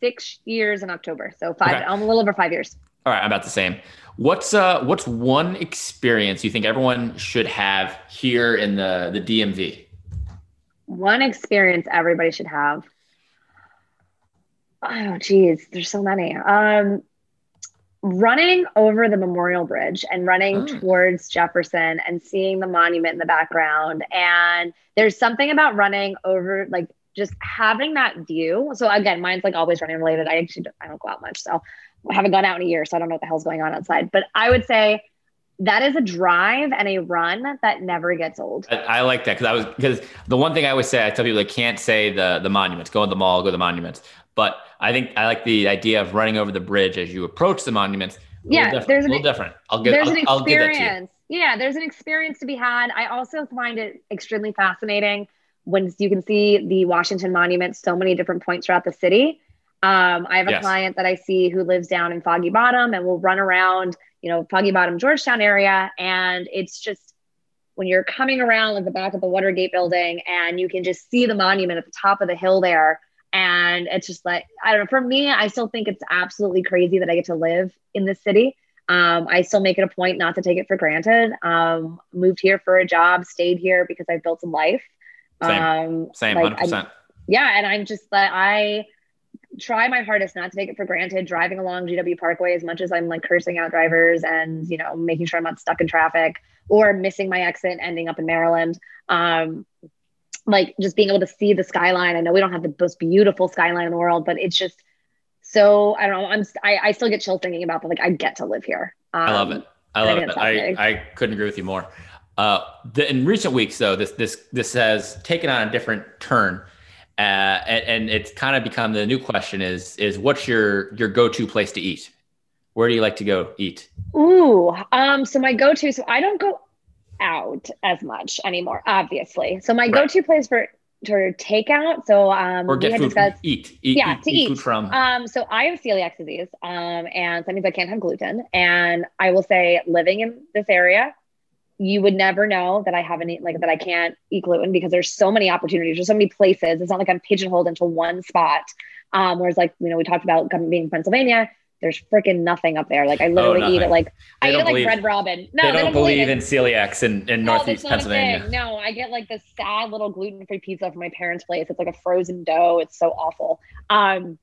six years in October. So five. Okay. I'm a little over five years. All right, about the same. What's uh what's one experience you think everyone should have here in the the DMV? One experience everybody should have. Oh geez, there's so many. Um running over the Memorial Bridge and running oh. towards Jefferson and seeing the monument in the background. And there's something about running over, like just having that view. So again, mine's like always running related. I actually don't, I don't go out much, so I haven't gone out in a year, so I don't know what the hell's going on outside. But I would say that is a drive and a run that never gets old. I, I like that because I was because the one thing I always say, I tell people they can't say the the monuments, go to the mall, go to the monuments. But I think I like the idea of running over the bridge as you approach the monuments. Yeah, there's a little different. I'll get. There's I'll, an experience. Yeah, there's an experience to be had. I also find it extremely fascinating when you can see the Washington Monument so many different points throughout the city. Um, I have a yes. client that I see who lives down in Foggy Bottom and will run around, you know, Foggy Bottom, Georgetown area, and it's just when you're coming around like the back of the Watergate building and you can just see the monument at the top of the hill there and it's just like, I don't know, for me, I still think it's absolutely crazy that I get to live in this city. Um, I still make it a point not to take it for granted. Um, moved here for a job, stayed here because I've built some life. Same, um, same, like 100%. yeah. And I'm just like, I try my hardest not to take it for granted driving along GW Parkway as much as I'm like cursing out drivers and, you know, making sure I'm not stuck in traffic or missing my exit, ending up in Maryland. Um, like just being able to see the skyline. I know we don't have the most beautiful skyline in the world, but it's just so I don't know. I'm I, I still get chills thinking about that. Like I get to live here. Um, I love it. I love I it. I, I couldn't agree with you more. Uh, the, in recent weeks, though, this this this has taken on a different turn, uh, and, and it's kind of become the new question is is what's your your go to place to eat? Where do you like to go eat? Ooh, um, so my go to. So I don't go out as much anymore, obviously. So my right. go-to place for to takeout. So um, or get food. Discussed, eat, eat. Yeah, eat, to eat, eat. food from. Um, so I have celiac disease, um, and that means I can't have gluten. And I will say, living in this area, you would never know that I haven't like that I can't eat gluten because there's so many opportunities. There's so many places. It's not like I'm pigeonholed into one spot. Um, whereas like you know we talked about being in Pennsylvania, there's freaking nothing up there. Like I literally oh, eat it like they I eat it like believe, Red Robin. No, they don't, they don't believe, in celiacs in, in no, Northeast Pennsylvania. No, I get like this sad little gluten-free pizza from my parents' place. It's like a frozen dough. It's so awful. Um,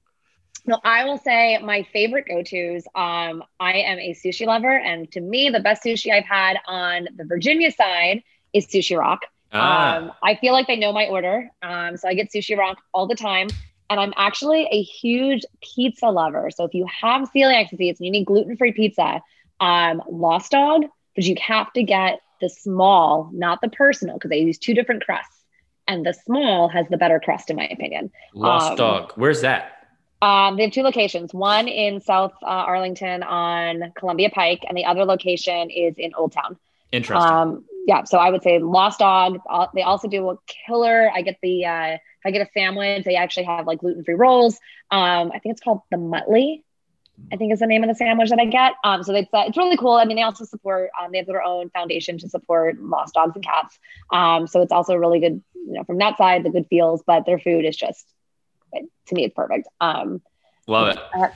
no, I will say my favorite go-tos. Um, I am a sushi lover, and to me, the best sushi I've had on the Virginia side is Sushi Rock. Ah. Um, I feel like they know my order, um, so I get Sushi Rock all the time. And I'm actually a huge pizza lover. So if you have celiac disease and you need gluten-free pizza, um, Lost Dog, but you have to get the small, not the personal, because they use two different crusts. And the small has the better crust, in my opinion. Lost um, Dog, where's that? Um, they have two locations. One in South uh, Arlington on Columbia Pike, and the other location is in Old Town. Interesting. Um, yeah, so I would say Lost Dog. Uh, they also do a killer. I get the uh, I get a sandwich, they actually have like gluten free rolls. Um, I think it's called the Muttley. I think is the name of the sandwich that I get. Um, so it's uh, it's really cool. I mean, they also support. Um, they have their own foundation to support lost dogs and cats. Um, so it's also really good, you know, from that side, the good feels. But their food is just, to me, it's perfect. Um, Love it. Uh,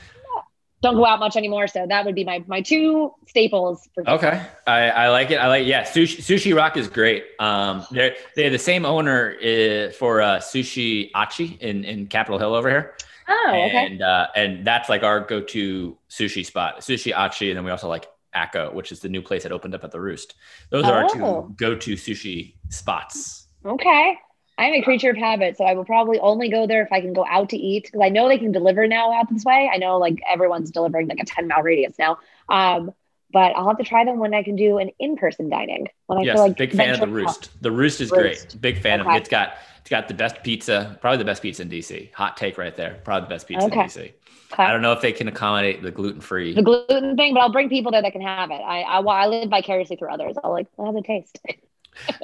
don't go out much anymore. So that would be my my two staples. For okay, I, I like it. I like yeah. Sushi, sushi Rock is great. Um, they're they have the same owner uh, for uh, Sushi Achi in in Capitol Hill over here. Oh, okay. And uh, and that's like our go to sushi spot, Sushi Achi, and then we also like Akko, which is the new place that opened up at the Roost. Those are our two go to sushi spots. Okay. I'm a creature of habit, so I will probably only go there if I can go out to eat because I know they can deliver now out this way. I know like everyone's delivering like a 10 mile radius now. Um, but I'll have to try them when I can do an in-person dining. When I yes, feel like big fan of the Roost. The Roost is Roost. great. Big fan okay. of it. It's got it's got the best pizza, probably the best pizza in DC. Hot take right there. Probably the best pizza okay. in DC. Okay. I don't know if they can accommodate the gluten free. The gluten thing, but I'll bring people there that can have it. I I, I live vicariously through others. I'll like have a taste.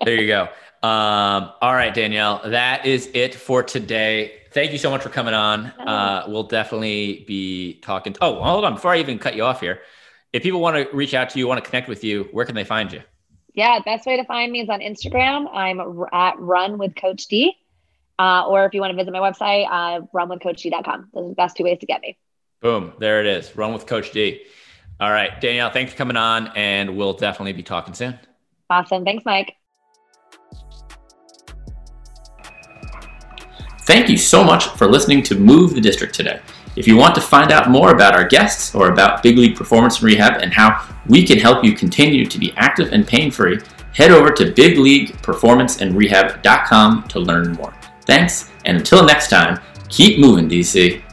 there you go. Um, all right, Danielle, that is it for today. Thank you so much for coming on. Uh, we'll definitely be talking. To, oh, hold on. Before I even cut you off here, if people want to reach out to you, want to connect with you, where can they find you? Yeah, best way to find me is on Instagram. I'm at Run with Coach D. Uh, or if you want to visit my website, uh, runwithcoachd.com. Those are the best two ways to get me. Boom. There it is. Run with Coach D. All right, Danielle, thanks for coming on, and we'll definitely be talking soon. Awesome. Thanks, Mike. Thank you so much for listening to Move the District today. If you want to find out more about our guests or about Big League Performance and Rehab and how we can help you continue to be active and pain free, head over to bigleagueperformanceandrehab.com to learn more. Thanks, and until next time, keep moving, DC.